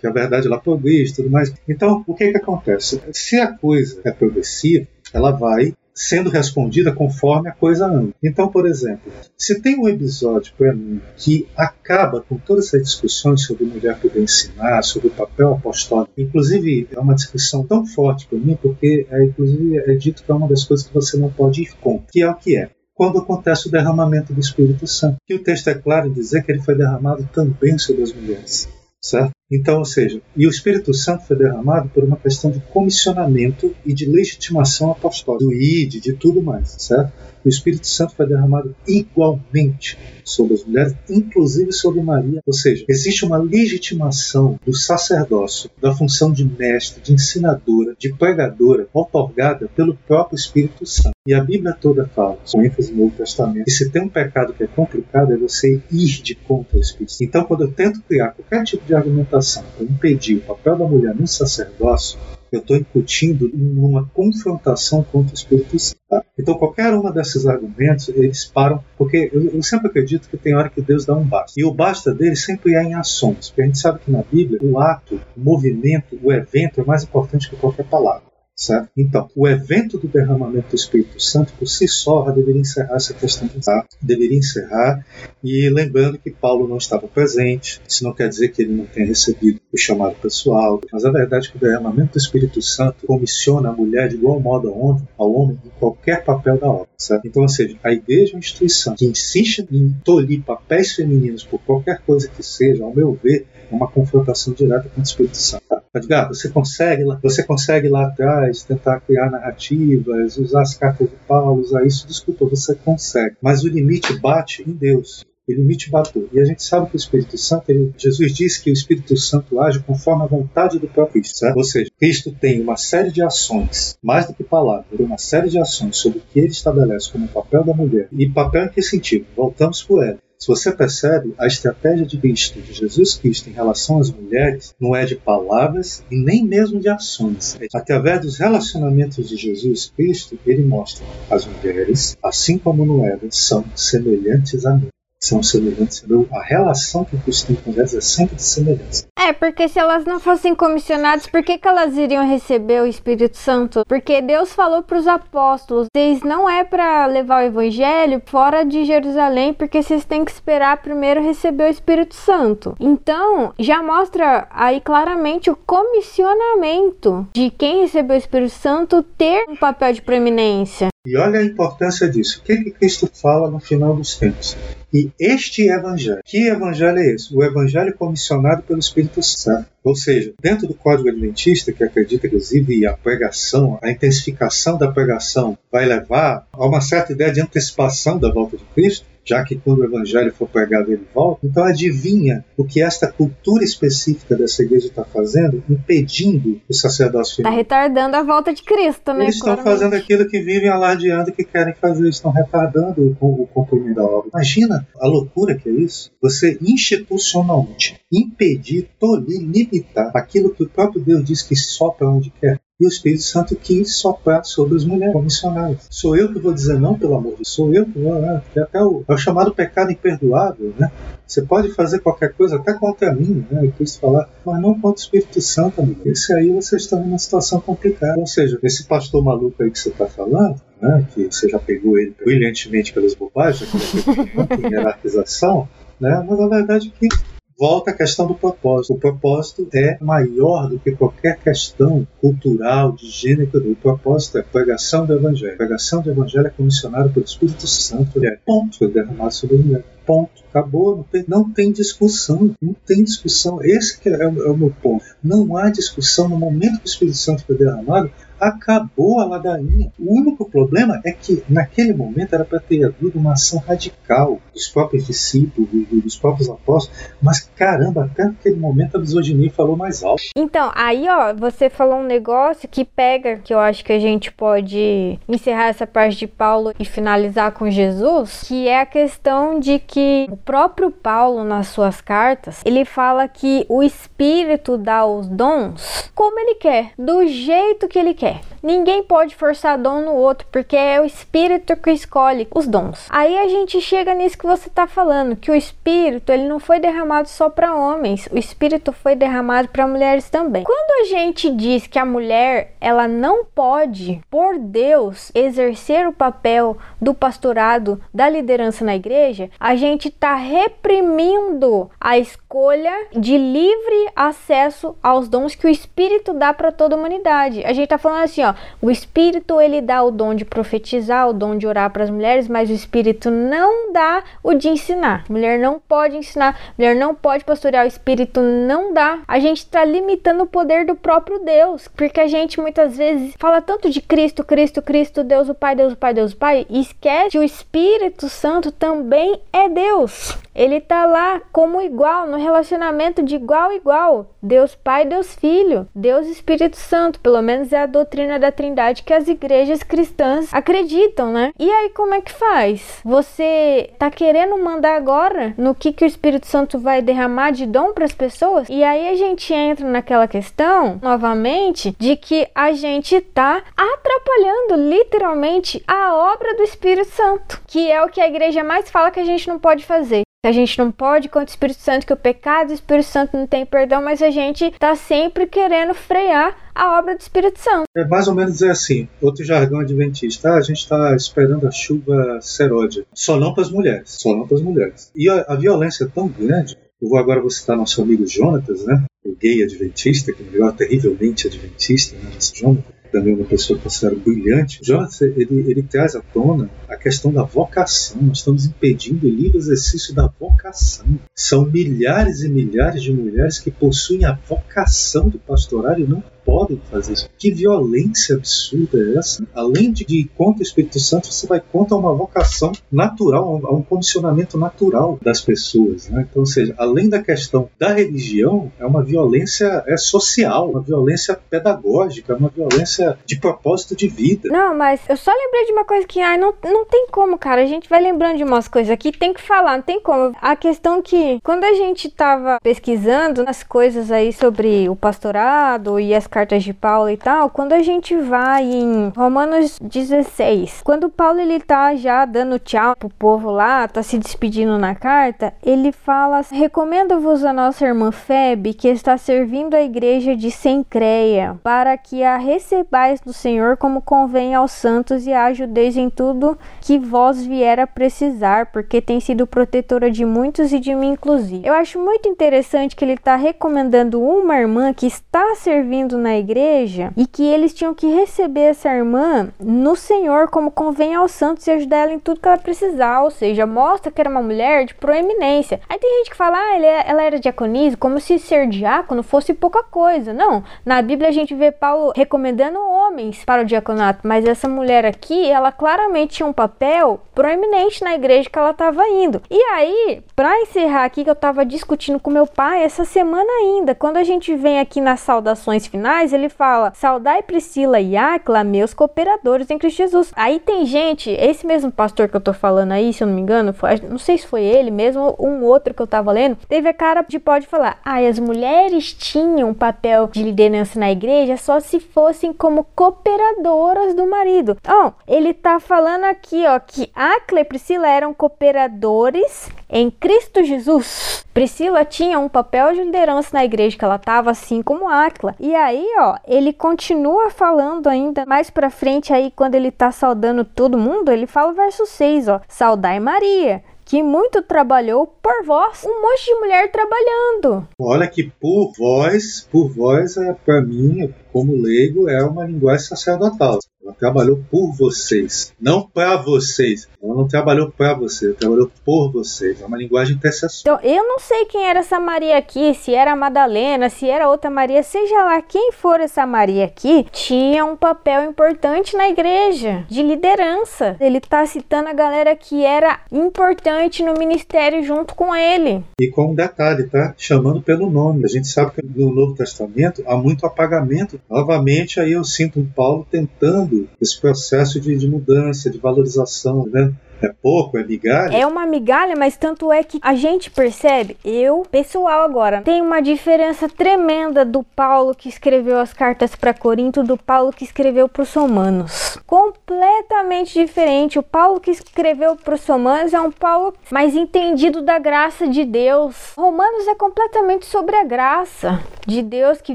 Que a verdade lá progride e tudo mais. Então, o que, que acontece? Se a coisa é progressiva, ela vai sendo respondida conforme a coisa anda. Então, por exemplo, se tem um episódio para mim que acaba com todas essas discussões sobre mulher poder ensinar, sobre o papel apostólico, inclusive é uma discussão tão forte para mim porque é, inclusive é dito que é uma das coisas que você não pode ir contra, que é o que é. quando acontece o derramamento do Espírito Santo. E o texto é claro em dizer que ele foi derramado também sobre as mulheres. Certo? Então, ou seja, e o Espírito Santo foi derramado por uma questão de comissionamento e de legitimação apostólica, do ID, de tudo mais, certo? o Espírito Santo foi derramado igualmente sobre as mulheres, inclusive sobre Maria. Ou seja, existe uma legitimação do sacerdócio, da função de mestre, de ensinadora, de pregadora, otorgada pelo próprio Espírito Santo. E a Bíblia toda fala, com ênfase no Novo Testamento, que se tem um pecado que é complicado é você ir de contra o Espírito Santo. Então, quando eu tento criar qualquer tipo de argumentação para impedir o papel da mulher no sacerdócio, eu estou incutindo numa confrontação contra o Espírito Santo. Então, qualquer uma desses argumentos, eles param, porque eu, eu, sempre acredito que tem hora que Deus dá um basta. E o basta dele sempre é em ações, porque a gente sabe que na Bíblia o ato, o movimento, o evento é mais importante que qualquer palavra. Certo? Então, o evento do derramamento do Espírito Santo por si só deveria encerrar essa questão tá? deveria encerrar. E lembrando que Paulo não estava presente, isso não quer dizer que ele não tenha recebido o chamado pessoal, mas a verdade é que o derramamento do Espírito Santo comissiona a mulher de igual modo ao homem, ao homem em qualquer papel da obra. Certo? Então, ou seja, a igreja é uma instituição que insiste em tolir papéis femininos por qualquer coisa que seja, ao meu ver, é uma confrontação direta com o Espírito Santo. Edgar, você consegue, você consegue lá atrás tentar criar narrativas, usar as cartas de Paulo, usar isso, desculpa, você consegue. Mas o limite bate em Deus. O limite bateu. E a gente sabe que o Espírito Santo, ele, Jesus diz que o Espírito Santo age conforme a vontade do próprio Cristo. Certo? Ou seja, Cristo tem uma série de ações, mais do que palavras, uma série de ações sobre o que ele estabelece como papel da mulher. E papel em que sentido? Voltamos por ela. Se você percebe, a estratégia de Cristo, de Jesus Cristo em relação às mulheres, não é de palavras e nem mesmo de ações. Através dos relacionamentos de Jesus Cristo, ele mostra as mulheres, assim como no Éden, são semelhantes a mim são semelhantes. A relação que Cristo tem com elas é sempre de semelhança. É, porque se elas não fossem comissionadas, por que, que elas iriam receber o Espírito Santo? Porque Deus falou para os apóstolos: vocês não é para levar o evangelho fora de Jerusalém, porque vocês têm que esperar primeiro receber o Espírito Santo. Então, já mostra aí claramente o comissionamento de quem recebeu o Espírito Santo ter um papel de preeminência. E olha a importância disso. O que, que Cristo fala no final dos tempos? E este evangelho, que evangelho é esse? O evangelho comissionado pelo Espírito Santo. Ou seja, dentro do código adventista, que acredita inclusive a pregação, a intensificação da pregação vai levar a uma certa ideia de antecipação da volta de Cristo, já que quando o evangelho for pregado ele volta. Então adivinha o que esta cultura específica dessa igreja está fazendo, impedindo o sacerdócio Está retardando a volta de Cristo, né? Eles estão fazendo aquilo que vivem alardeando que querem fazer, estão retardando o, o cumprimento da obra. Imagina a loucura que é isso. Você institucionalmente impedir, tolir, limitar aquilo que o próprio Deus diz que sopra onde quer e o Espírito Santo quis soprar sobre as mulheres comissionárias. Sou eu que vou dizer não, pelo amor de Deus. Sou eu que vou. Né? É, até o, é o chamado pecado imperdoável. Né? Você pode fazer qualquer coisa, até contra mim, né? eu quis falar, mas não contra o Espírito Santo, amigo. Esse aí você está numa situação complicada. Ou seja, esse pastor maluco aí que você está falando, né? que você já pegou ele brilhantemente pelas bobagens, em hierarquização, né? mas a verdade é que volta à questão do propósito. O propósito é maior do que qualquer questão cultural, de gênero. O propósito é a pregação do Evangelho. A pregação do Evangelho é comissionada pelo Espírito Santo. É ponto. Foi derramado sobre a mulher. Ponto. Acabou. Não tem, não tem discussão. Não tem discussão. Esse é, é o meu ponto. Não há discussão no momento que o Espírito Santo foi derramado acabou a ladainha. O único problema é que naquele momento era para ter havido uma ação radical dos próprios discípulos, dos próprios apóstolos, mas caramba, até naquele momento a misoginia falou mais alto. Então, aí ó, você falou um negócio que pega, que eu acho que a gente pode encerrar essa parte de Paulo e finalizar com Jesus, que é a questão de que o próprio Paulo nas suas cartas, ele fala que o Espírito dá os dons como ele quer, do jeito que ele quer. Ninguém pode forçar dom no outro, porque é o espírito que escolhe os dons. Aí a gente chega nisso que você está falando, que o espírito ele não foi derramado só para homens, o espírito foi derramado para mulheres também. Quando a gente diz que a mulher ela não pode, por Deus, exercer o papel do pastorado, da liderança na igreja, a gente está reprimindo a escolha de livre acesso aos dons que o espírito dá para toda a humanidade. A gente está falando assim, ó, o Espírito ele dá o dom de profetizar, o dom de orar para as mulheres, mas o Espírito não dá o de ensinar. Mulher não pode ensinar, mulher não pode pastorear, o Espírito não dá. A gente está limitando o poder do próprio Deus, porque a gente muitas vezes fala tanto de Cristo, Cristo, Cristo, Deus o Pai, Deus o Pai, Deus o Pai, e esquece que o Espírito Santo também é Deus. Ele tá lá como igual, no relacionamento de igual a igual. Deus Pai, Deus Filho, Deus Espírito Santo. Pelo menos é a doutrina da Trindade que as igrejas cristãs acreditam, né? E aí como é que faz? Você tá querendo mandar agora no que que o Espírito Santo vai derramar de dom para as pessoas? E aí a gente entra naquela questão, novamente, de que a gente tá atrapalhando literalmente a obra do Espírito Santo, que é o que a igreja mais fala que a gente não pode fazer que a gente não pode contra o Espírito Santo, que o pecado do Espírito Santo não tem perdão, mas a gente está sempre querendo frear a obra do Espírito Santo. É mais ou menos assim, outro jargão adventista, ah, a gente está esperando a chuva seródia, só não para as mulheres, só não para as mulheres. E a, a, violência é tão grande, eu vou agora vou citar nosso amigo Jonatas, né, o gay adventista, que é melhor terrivelmente adventista, né, esse Jonatas, também uma pessoa que considero brilhante, Jonas ele, ele traz à tona a questão da vocação. Nós estamos impedindo o livre exercício da vocação. São milhares e milhares de mulheres que possuem a vocação do pastoral e não podem fazer isso. Que violência absurda é essa? Além de ir contra o Espírito Santo, você vai contra uma vocação natural, a um condicionamento natural das pessoas. Né? Então, ou seja, além da questão da religião, é uma violência é social, uma violência pedagógica, uma violência de propósito de vida. Não, mas eu só lembrei de uma coisa que ai, não, não tem como, cara. A gente vai lembrando de umas coisas aqui, tem que falar, não tem como. A questão que, quando a gente tava pesquisando as coisas aí sobre o pastorado e as cartas de Paulo e tal, quando a gente vai em Romanos 16, quando Paulo ele tá já dando tchau pro povo lá, tá se despedindo na carta, ele fala: "Recomendo-vos a nossa irmã Febe, que está servindo a igreja de Sencreia, para que a recebais do Senhor como convém aos santos e a ajudeis em tudo que vós vier a precisar, porque tem sido protetora de muitos e de mim inclusive." Eu acho muito interessante que ele tá recomendando uma irmã que está servindo na igreja e que eles tinham que receber essa irmã no Senhor como convém aos santos e ajudar ela em tudo que ela precisar, ou seja, mostra que era uma mulher de proeminência. Aí tem gente que fala, ah, é, ela era diaconisa, como se ser diácono fosse pouca coisa. Não, na Bíblia a gente vê Paulo recomendando homens para o diaconato, mas essa mulher aqui, ela claramente tinha um papel proeminente na igreja que ela estava indo. E aí, para encerrar aqui que eu estava discutindo com meu pai essa semana ainda, quando a gente vem aqui nas saudações finais finais, ele fala: Saudai Priscila e Áquila, meus cooperadores em Cristo Jesus. Aí tem gente, esse mesmo pastor que eu tô falando aí, se eu não me engano, foi, não sei se foi ele mesmo ou um outro que eu tava lendo, teve a cara de pode falar: ah, as mulheres tinham um papel de liderança na igreja só se fossem como cooperadoras do marido. Então, ele tá falando aqui, ó, que Áquila e Priscila eram cooperadores em Cristo Jesus. Priscila tinha um papel de liderança na igreja que ela estava, assim como Áquila. E aí, ó, ele continua falando ainda mais para frente aí quando ele tá saudando todo mundo, ele fala o verso 6, ó: "Saudai Maria, que muito trabalhou por vós, um monte de mulher trabalhando. Olha que por vós, por vós é para mim, como leigo, é uma linguagem sacerdotal. Ela trabalhou por vocês, não para vocês. Ela não trabalhou para vocês, ela trabalhou por vocês. É uma linguagem intercessória. Então, eu não sei quem era essa Maria aqui, se era a Madalena, se era outra Maria, seja lá quem for essa Maria aqui, tinha um papel importante na igreja, de liderança. Ele está citando a galera que era importante no ministério junto com ele. E com um detalhe, tá? Chamando pelo nome. A gente sabe que no Novo Testamento há muito apagamento. Novamente, aí eu sinto um Paulo tentando esse processo de, de mudança, de valorização, né? É pouco, é migalha? É uma migalha, mas tanto é que a gente percebe, eu, pessoal agora, tem uma diferença tremenda do Paulo que escreveu as cartas para Corinto do Paulo que escreveu para os romanos. Completamente diferente. O Paulo que escreveu para os romanos é um Paulo mais entendido da graça de Deus. Romanos é completamente sobre a graça de Deus que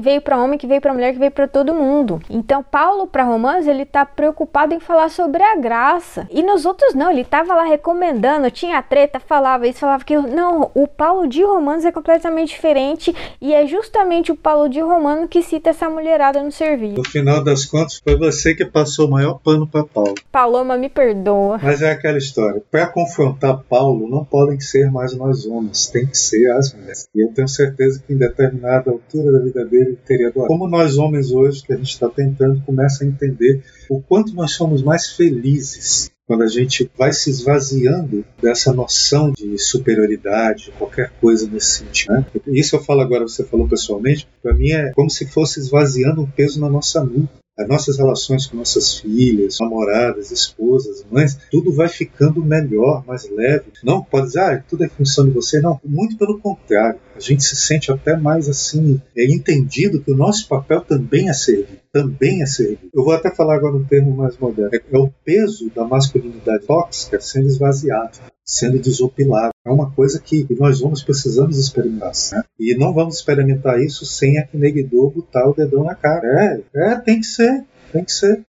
veio para homem, que veio para mulher, que veio para todo mundo. Então, Paulo para romanos, ele tá preocupado em falar sobre a graça. E nos outros não, ele tá tava lá recomendando, tinha treta, falava isso, falava que não, o Paulo de Romanos é completamente diferente e é justamente o Paulo de Romano que cita essa mulherada no serviço. No final das contas, foi você que passou o maior pano para Paulo. Paloma, me perdoa. Mas é aquela história. Para confrontar Paulo, não podem ser mais nós homens, tem que ser as mulheres. E eu tenho certeza que em determinada altura da vida dele ele teria doado. Como nós homens hoje, que a gente está tentando, começa a entender o quanto nós somos mais felizes quando a gente vai se esvaziando dessa noção de superioridade, qualquer coisa nesse sentido. Né? Isso eu falo agora, você falou pessoalmente, para mim é como se fosse esvaziando um peso na nossa nuca as nossas relações com nossas filhas, namoradas, esposas, mães, tudo vai ficando melhor, mais leve. Não pode dizer, ah, tudo é função de você. Não, muito pelo contrário. A gente se sente até mais assim, é entendido que o nosso papel também é servir. Também é servir. Eu vou até falar agora um termo mais moderno. É, é o peso da masculinidade tóxica sendo esvaziado sendo desopilado. É uma coisa que nós vamos precisamos experimentar. Né? E não vamos experimentar isso sem a Kinegdo botar o dedão na cara. É, é, tem que ser, tem que ser.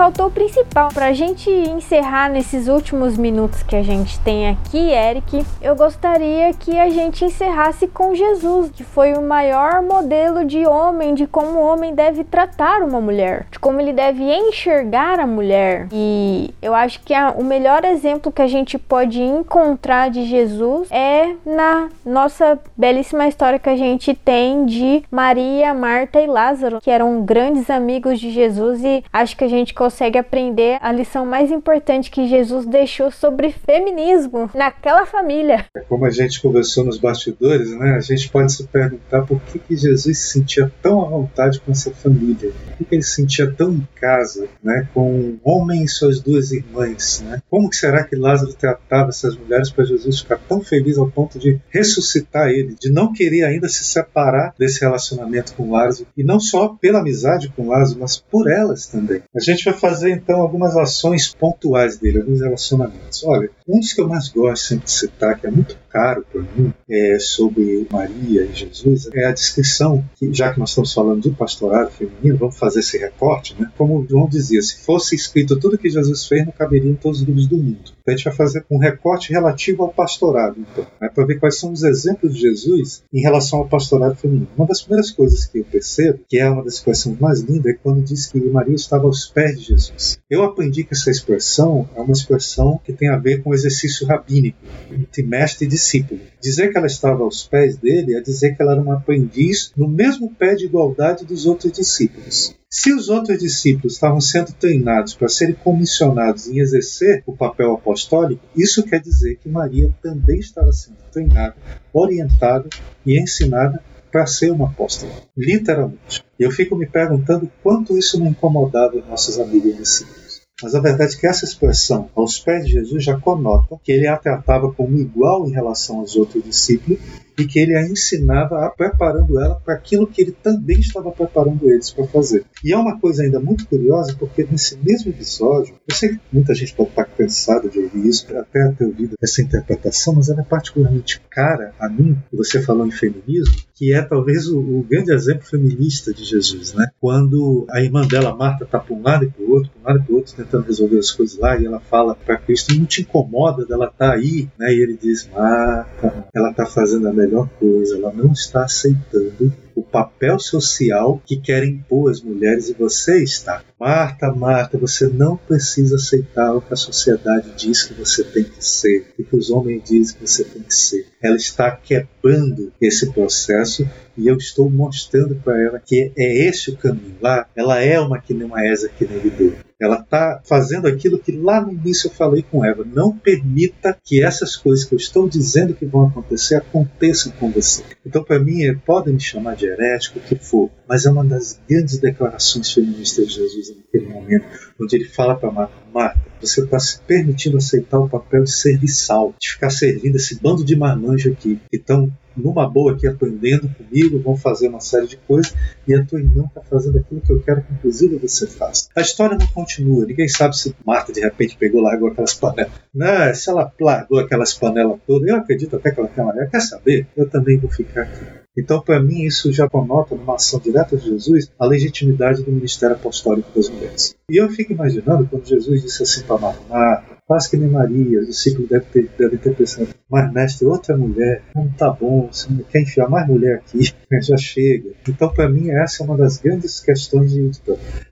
Faltou o principal. Pra gente encerrar nesses últimos minutos que a gente tem aqui, Eric, eu gostaria que a gente encerrasse com Jesus, que foi o maior modelo de homem, de como o homem deve tratar uma mulher, de como ele deve enxergar a mulher. E eu acho que a, o melhor exemplo que a gente pode encontrar de Jesus é na nossa belíssima história que a gente tem de Maria, Marta e Lázaro, que eram grandes amigos de Jesus e acho que a gente consegue consegue aprender a lição mais importante que Jesus deixou sobre feminismo naquela família. É como a gente conversou nos bastidores, né? A gente pode se perguntar por que, que Jesus se sentia tão à vontade com essa família, por que, que ele se sentia tão em casa, né? Com um homem e suas duas irmãs, né? Como que será que Lázaro tratava essas mulheres para Jesus ficar tão feliz ao ponto de ressuscitar ele, de não querer ainda se separar desse relacionamento com Lázaro e não só pela amizade com Lázaro, mas por elas também. A gente vai fazer então algumas ações pontuais dele, alguns relacionamentos. Olha, um dos que eu mais gosto sempre de citar, que é muito caro para mim, é, sobre Maria e Jesus, é a descrição, que, já que nós estamos falando de pastorado feminino, vamos fazer esse recorte, né? Como João dizia, se fosse escrito tudo que Jesus fez, não caberia em todos os livros do mundo. Então a gente vai fazer um recorte relativo ao pastorado, então, né? para ver quais são os exemplos de Jesus em relação ao pastorado feminino. Uma das primeiras coisas que eu percebo, que é uma das expressões mais lindas, é quando diz que Maria estava aos pés de Jesus. Eu aprendi que essa expressão é uma expressão que tem a ver com o exercício rabínico, entre mestre e discípulo. Dizer que ela estava aos pés dele é dizer que ela era uma aprendiz no mesmo pé de igualdade dos outros discípulos. Se os outros discípulos estavam sendo treinados para serem comissionados em exercer o papel apostólico, isso quer dizer que Maria também estava sendo treinada, orientada e ensinada para ser uma apóstola, literalmente. Eu fico me perguntando quanto isso não incomodava nossos amigos discípulos. Mas a verdade é que essa expressão, aos pés de Jesus, já conota que ele a tratava como igual em relação aos outros discípulos e que ele a ensinava, a preparando ela para aquilo que ele também estava preparando eles para fazer. E é uma coisa ainda muito curiosa, porque nesse mesmo episódio, eu sei que muita gente pode estar cansada de ouvir isso, até ter ouvido essa interpretação, mas ela é particularmente cara a mim, você falou em feminismo, que é talvez o, o, grande exemplo feminista de Jesus, né? Quando a irmã dela, Marta, está para um lado e para o outro, para um lado e para o outro, tentando resolver as coisas lá, e ela fala para Cristo: não te incomoda dela estar tá aí, né? E ele diz: Marta, ela está fazendo a melhor coisa, ela não está aceitando o papel social que querem impor as mulheres e você está. Marta, Marta, você não precisa aceitar o que a sociedade diz que você tem que ser, o que os homens dizem que você tem que ser. Ela está quebrando esse processo e eu estou mostrando para ela que é esse o caminho. Lá, ela é uma que nem uma Esa que nem lidou. Ela está fazendo aquilo que lá no início eu falei com Eva. Não permita que essas coisas que eu estou dizendo que vão acontecer aconteçam com você. Então, para mim, é, podem me chamar de herético, o que for, mas é uma das grandes declarações feministas de Jesus naquele momento, onde ele fala para Marta: Marta, você está se permitindo aceitar o papel de serviçal, de ficar servindo esse bando de marmanjo aqui, que estão numa boa aqui aprendendo comigo, vão fazer uma série de coisas, e a tua irmã está fazendo aquilo que eu quero que inclusive você faça. A história não continua, ninguém sabe se Marta de repente pegou, largou aquelas panelas. Não, se ela largou aquelas panelas todas, eu acredito até que ela tem uma quer saber? Eu também vou ficar aqui. Então, para mim, isso já conota, numa ação direta de Jesus, a legitimidade do ministério apostólico das mulheres. E eu fico imaginando quando Jesus disse assim para Marta, faz que nem Maria, os discípulos devem ter, devem ter pensado, mas mestre, outra mulher, não tá bom, você não quer enfiar mais mulher aqui, já chega. Então, para mim, essa é uma das grandes questões de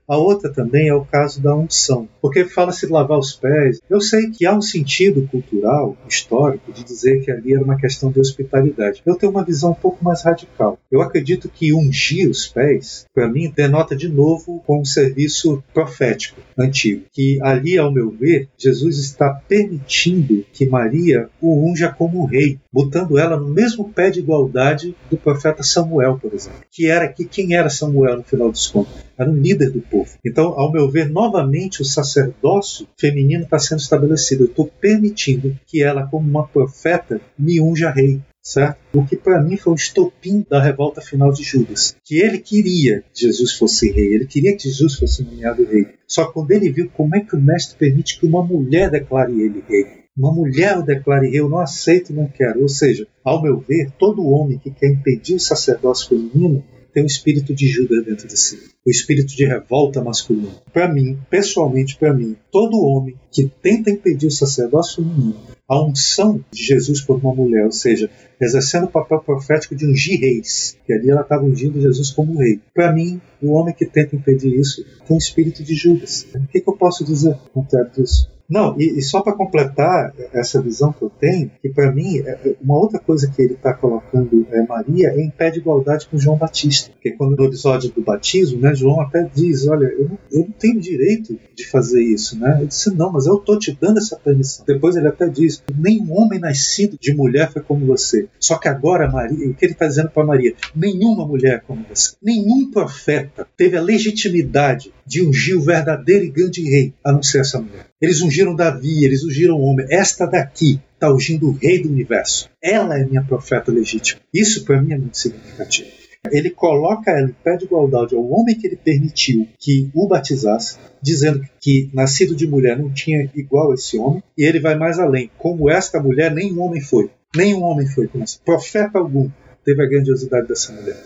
A outra também é o caso da unção, porque fala-se de lavar os pés. Eu sei que há um sentido cultural, histórico, de dizer que ali era uma questão de hospitalidade. Eu tenho uma visão um pouco mais radical. Eu acredito que ungir os pés, para mim, denota de novo com um serviço profético antigo, que ali, ao meu ver, Jesus está permitindo que Maria o unja como rei, botando ela no mesmo pé de igualdade do profeta Samuel, por exemplo, que era que quem era Samuel no final dos contos? Era um líder do povo. Então, ao meu ver, novamente o sacerdócio feminino está sendo estabelecido. Eu estou permitindo que ela, como uma profeta, me unja rei certo? O que para mim foi o estopim da revolta final de Judas, que ele queria que Jesus fosse rei, ele queria que Jesus fosse nomeado rei. Só que quando ele viu como é que o mestre permite que uma mulher declare ele rei, uma mulher o declare rei, eu não aceito, não quero. Ou seja, ao meu ver, todo homem que quer impedir o sacerdócio feminino tem um espírito de Judas dentro de si, o espírito de revolta masculina. Para mim, pessoalmente, para mim, todo homem que tenta impedir o sacerdócio feminino a unção de Jesus por uma mulher, ou seja, exercendo o papel profético de ungir reis, que ali ela estava ungindo Jesus como rei. Para mim, o homem que tenta impedir isso tem um espírito de Judas. O que, que eu posso dizer contrário disso? Não, e, e só para completar essa visão que eu tenho, que para mim, é, é uma outra coisa que ele está colocando é, Maria é em pé de igualdade com João Batista. Porque quando no episódio do batismo, né, João até diz: Olha, eu não, eu não tenho direito de fazer isso. Né? Ele disse: Não, mas eu estou te dando essa permissão. Depois ele até diz: Nenhum homem nascido de mulher foi como você. Só que agora, Maria, o que ele está dizendo para Maria? Nenhuma mulher é como você. Nenhum profeta teve a legitimidade de ungir o verdadeiro e grande rei, a não ser essa mulher. Eles ungiram Davi, eles ungiram o homem. Esta daqui está ungindo o rei do universo. Ela é minha profeta legítima. Isso para mim é muito significativo. Ele coloca ela em pé de igualdade ao homem que ele permitiu que o batizasse, dizendo que nascido de mulher não tinha igual a esse homem, e ele vai mais além. Como esta mulher, nenhum homem foi. Nenhum homem foi como essa. Profeta algum teve a grandiosidade dessa mulher.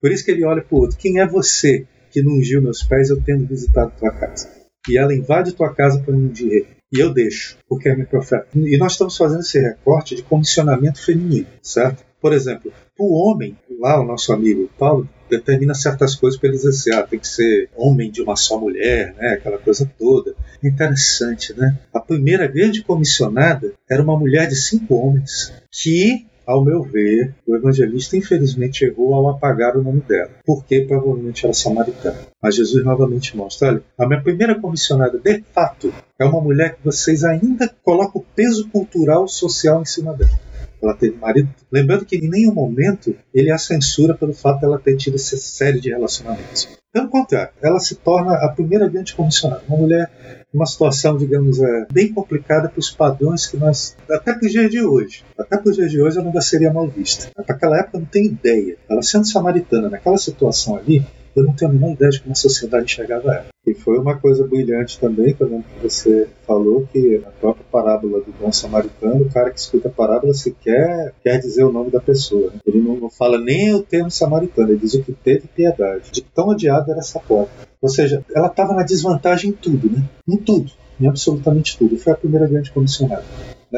Por isso que ele olha para o outro. Quem é você que não ungiu meus pés eu tendo visitado tua casa? e ela invade tua casa para me ungir E eu deixo, porque é minha profeta. E nós estamos fazendo esse recorte de comissionamento feminino, certo? Por exemplo, o homem, lá o nosso amigo Paulo, determina certas coisas para ele dizer assim, ah, tem que ser homem de uma só mulher, né? aquela coisa toda. Interessante, né? A primeira grande comissionada era uma mulher de cinco homens que ao meu ver, o evangelista infelizmente errou ao apagar o nome dela, porque provavelmente era samaritana. Mas Jesus novamente mostra: olha, a minha primeira comissionada, de fato, é uma mulher que vocês ainda colocam o peso cultural social em cima dela. Ela teve marido. Lembrando que em nenhum momento ele a censura pelo fato dela ter tido essa série de relacionamentos. Pelo contrário, ela se torna a primeira grande comissionada. Uma mulher uma situação, digamos, é, bem complicada para os padrões que nós. Até para os dias de hoje. Até para os dias de hoje ela ainda seria mal vista. Para aquela época não tem ideia. Ela sendo samaritana naquela situação ali, eu não tenho a menor ideia de como a sociedade enxergava ela. E foi uma coisa brilhante também, que você falou que a própria parábola do bom samaritano, o cara que escuta a parábola sequer quer dizer o nome da pessoa. Né? Ele não, não, fala nem o termo samaritano, ele diz o que teve piedade. De tão odiada era essa porta. Ou seja, ela estava na desvantagem em tudo, né? Em tudo, em absolutamente tudo. Foi a primeira grande comissionada.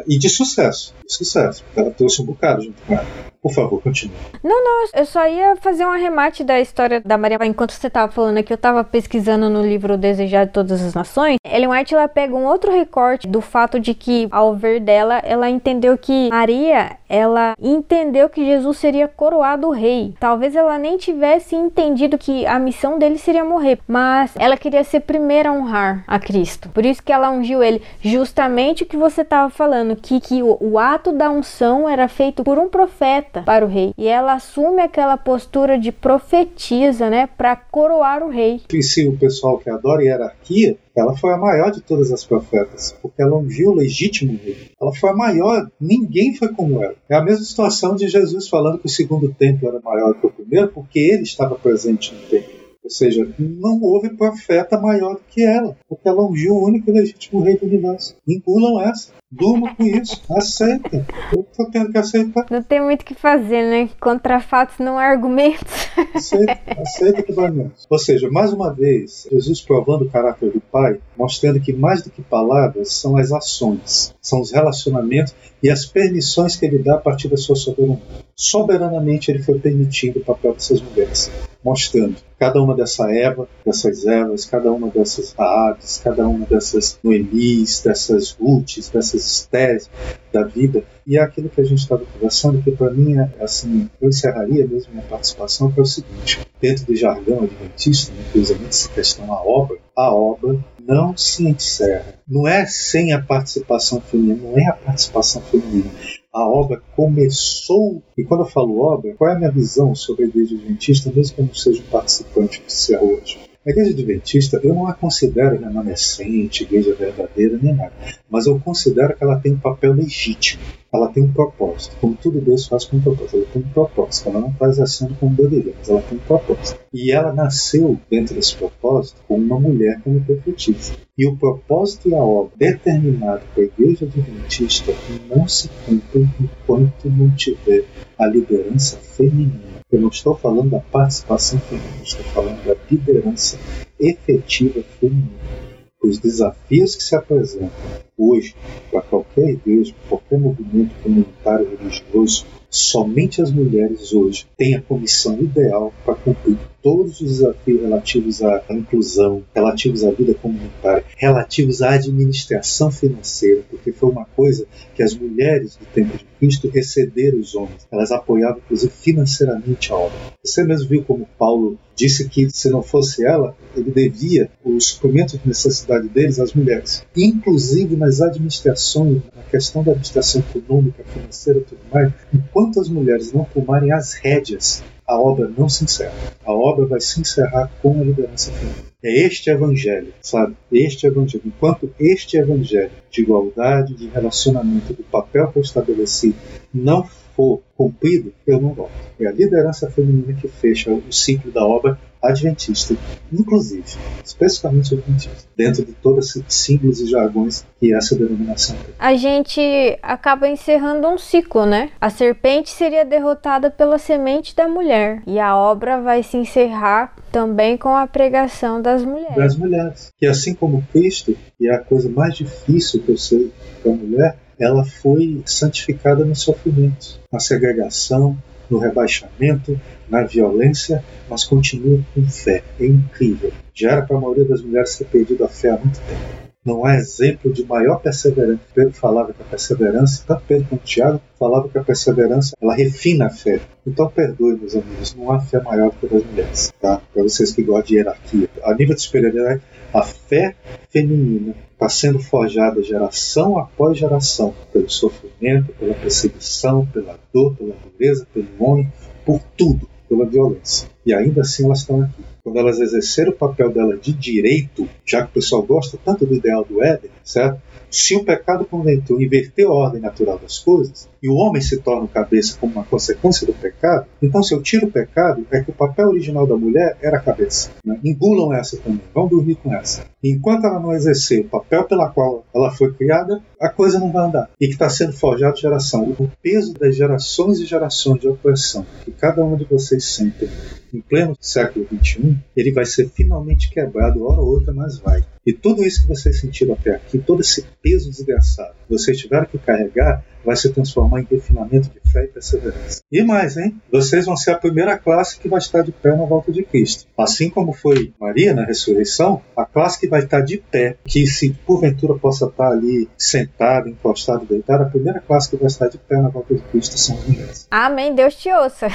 E de sucesso, de sucesso. Ela trouxe um bocado junto com ela. Por favor, continue. Não, não, eu só ia fazer um arremate da história da Maria. Enquanto você estava falando aqui, eu estava pesquisando no livro Desejar de Todas as Nações. Ellen White ela pega um outro recorte do fato de que, ao ver dela, ela entendeu que Maria, ela entendeu que Jesus seria coroado rei. Talvez ela nem tivesse entendido que a missão dele seria morrer, mas ela queria ser primeira a honrar a Cristo. Por isso que ela ungiu ele, justamente o que você estava falando, que, que o, o ato da unção era feito por um profeta profeta para o rei. E ela assume aquela postura de profetisa, né, para coroar o rei. E se o pessoal que adora hierarquia, ela foi a maior de todas as profetas, porque ela ungiu o legítimo rei. Ela foi a maior, ninguém foi como ela. É a mesma situação de Jesus falando que o segundo templo era maior que o primeiro, porque ele estava presente no templo. Ou seja, não houve profeta maior do que ela, porque ela ungiu o único e legítimo rei do universo. Engulam essa. Durma com isso, aceita. Eu tô tendo que aceitar. Não tem muito o que fazer, né? Contra fatos não há argumentos. Aceita, aceita que vai menos. Ou seja, mais uma vez, Jesus provando o caráter do Pai, mostrando que mais do que palavras são as ações, são os relacionamentos e as permissões que ele dá a partir da sua soberania. Soberanamente ele foi permitindo o papel dessas mulheres, mostrando cada uma dessa Eva, dessas Evas, cada uma dessas Raabes, cada uma dessas Noemis, dessas Ruths, dessas Estés da vida. E é aquilo que a gente estava conversando, que para mim é assim, eu encerraria mesmo minha participação, que é o seguinte: dentro do jargão adventista, né, principalmente essa questão a obra, a obra não se encerra. Não é sem a participação feminina, não é a participação feminina. A obra começou, e quando eu falo obra, qual é a minha visão sobre a igreja adventista, mesmo que eu não seja um participante oficial hoje? A igreja adventista, eu não a considero remanescente, igreja verdadeira, nem nada. Mas eu considero que ela tem um papel legítimo. Ela tem um propósito. Como tudo Deus faz com propósito. Ela tem um propósito. Ela não está exercendo como deveria, mas ela tem um propósito. E ela nasceu dentro desse propósito com uma mulher como profetisa. E o propósito e a obra determinado para a igreja adventista não se cumprem enquanto não tiver a liderança feminina eu não estou falando da participação feminina, estou falando da liderança efetiva feminina. Os desafios que se apresentam hoje para qualquer igreja, qualquer movimento comunitário religioso, somente as mulheres hoje têm a comissão ideal para cumprir todos os desafios relativos à inclusão, relativos à vida comunitária, relativos à administração financeira, porque foi uma coisa que as mulheres do tempo de Cristo excederam os homens. Elas apoiavam, inclusive, financeiramente a obra. Você mesmo viu como Paulo disse que, se não fosse ela, ele devia o suprimento de necessidade deles às mulheres. Inclusive nas administrações, na questão da administração econômica, financeira e tudo mais, enquanto as mulheres não tomarem as rédeas a obra não se encerra. A obra vai se encerrar com a liderança feminina. É este evangelho, sabe? Este evangelho. Enquanto este evangelho de igualdade, de relacionamento, do papel que eu estabeleci não for cumprido, eu não volto. É a liderança feminina que fecha o ciclo da obra adventista, inclusive, especificamente adventista, dentro de todos esses símbolos e jargões que essa denominação tem. A gente acaba encerrando um ciclo, né? A serpente seria derrotada pela semente da mulher e a obra vai se encerrar também com a pregação das mulheres. Das mulheres. Que assim como Cristo, e é a coisa mais difícil que eu sei para a mulher, ela foi santificada no sofrimento, na segregação, no rebaixamento, na violência, mas continua com fé. É incrível. Já era para a maioria das mulheres ter perdido a fé há muito tempo. Não há exemplo de maior perseverança. Pedro falava que a perseverança, tanto Pedro quanto Tiago, falava que a perseverança ela refina a fé. Então perdoe, meus amigos, não há fé maior do que a das mulheres, tá? Para vocês que gostam de hierarquia. A nível de superioridade, a fé feminina está sendo forjada geração após geração pelo sofrimento, pela perseguição, pela dor, pela dureza, pelo homem, por tudo, pela violência. E ainda assim elas estão aqui quando elas exerceram o papel dela de direito, já que o pessoal gosta tanto do ideal do Éden, certo? Se o pecado conventou inverter a ordem natural das coisas, e o homem se torna cabeça como uma consequência do pecado, então se eu tiro o pecado, é que o papel original da mulher era a cabeça. Né? Engulam essa também, vão dormir com essa. Enquanto ela não exercer o papel pela qual ela foi criada, a coisa não vai andar. E que está sendo forjado geração. O peso das gerações e gerações de opressão que cada um de vocês sente em pleno século XXI, ele vai ser finalmente quebrado, hora ou outra, mas vai. E tudo isso que vocês sentiram até aqui, todo esse peso desgraçado, vocês tiveram que carregar, vai se transformar em refinamento de fé e perseverança. E mais, hein? Vocês vão ser a primeira classe que vai estar de pé na volta de Cristo. Assim como foi Maria na ressurreição, a classe que vai estar de pé, que se porventura possa estar ali sentado, encostado, deitado, a primeira classe que vai estar de pé na volta de Cristo são mulheres. Amém, Deus te ouça.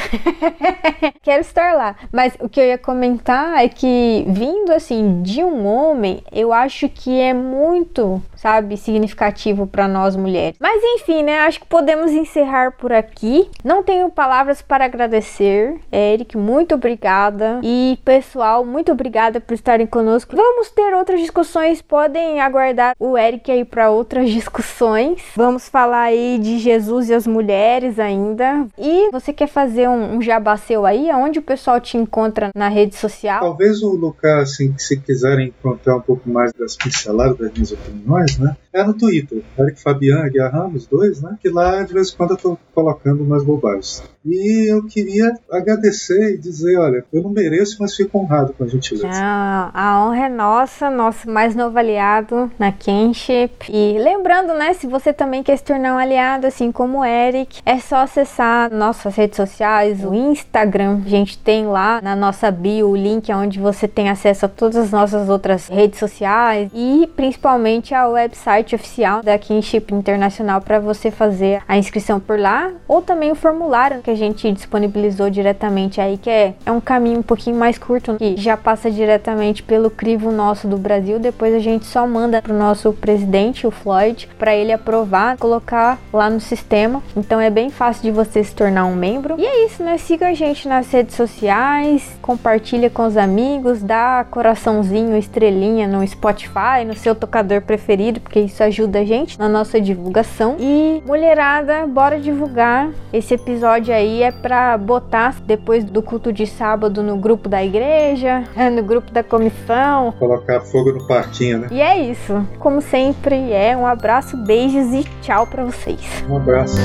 Quero estar lá. Mas o que eu ia comentar é que vindo assim de um homem, eu acho que é muito sabe, significativo para nós mulheres. Mas enfim, né? Acho que podemos encerrar por aqui. Não tenho palavras para agradecer. Eric, muito obrigada. E pessoal, muito obrigada por estarem conosco. Vamos ter outras discussões, podem aguardar o Eric aí para outras discussões. Vamos falar aí de Jesus e as mulheres ainda. E você quer fazer um, um jabá seu aí? Aonde o pessoal te encontra na rede social? Talvez o Lucas, assim, se quiserem encontrar um pouco mais das pinceladas das minhas opiniões, né? É no Twitter, Eric Fabian e Guia Ramos, dois, né? Que lá de vez em quando eu tô colocando umas bobagens. E eu queria agradecer e dizer, olha, eu não mereço, mas fico honrado com a gentileza. Ah, a honra é nossa, nosso mais novo aliado na Kinship. E lembrando, né, se você também quer se tornar um aliado, assim como o Eric, é só acessar nossas redes sociais, o Instagram, a gente tem lá na nossa bio o link onde você tem acesso a todas as nossas outras redes sociais e principalmente ao website oficial da Kinship Internacional para você fazer a inscrição por lá ou também o formulário que a gente disponibilizou diretamente aí, que é, é um caminho um pouquinho mais curto, que já passa diretamente pelo crivo nosso do Brasil. Depois a gente só manda pro nosso presidente, o Floyd, para ele aprovar, colocar lá no sistema. Então é bem fácil de você se tornar um membro. E é isso, né? Siga a gente nas redes sociais, compartilha com os amigos, dá coraçãozinho, estrelinha no Spotify, no seu tocador preferido, porque isso ajuda a gente na nossa divulgação. E mulherada, bora divulgar esse episódio aí é para botar depois do culto de sábado no grupo da igreja, no grupo da comissão. Colocar fogo no partinho, né? E é isso. Como sempre, é um abraço, beijos e tchau para vocês. Um abraço.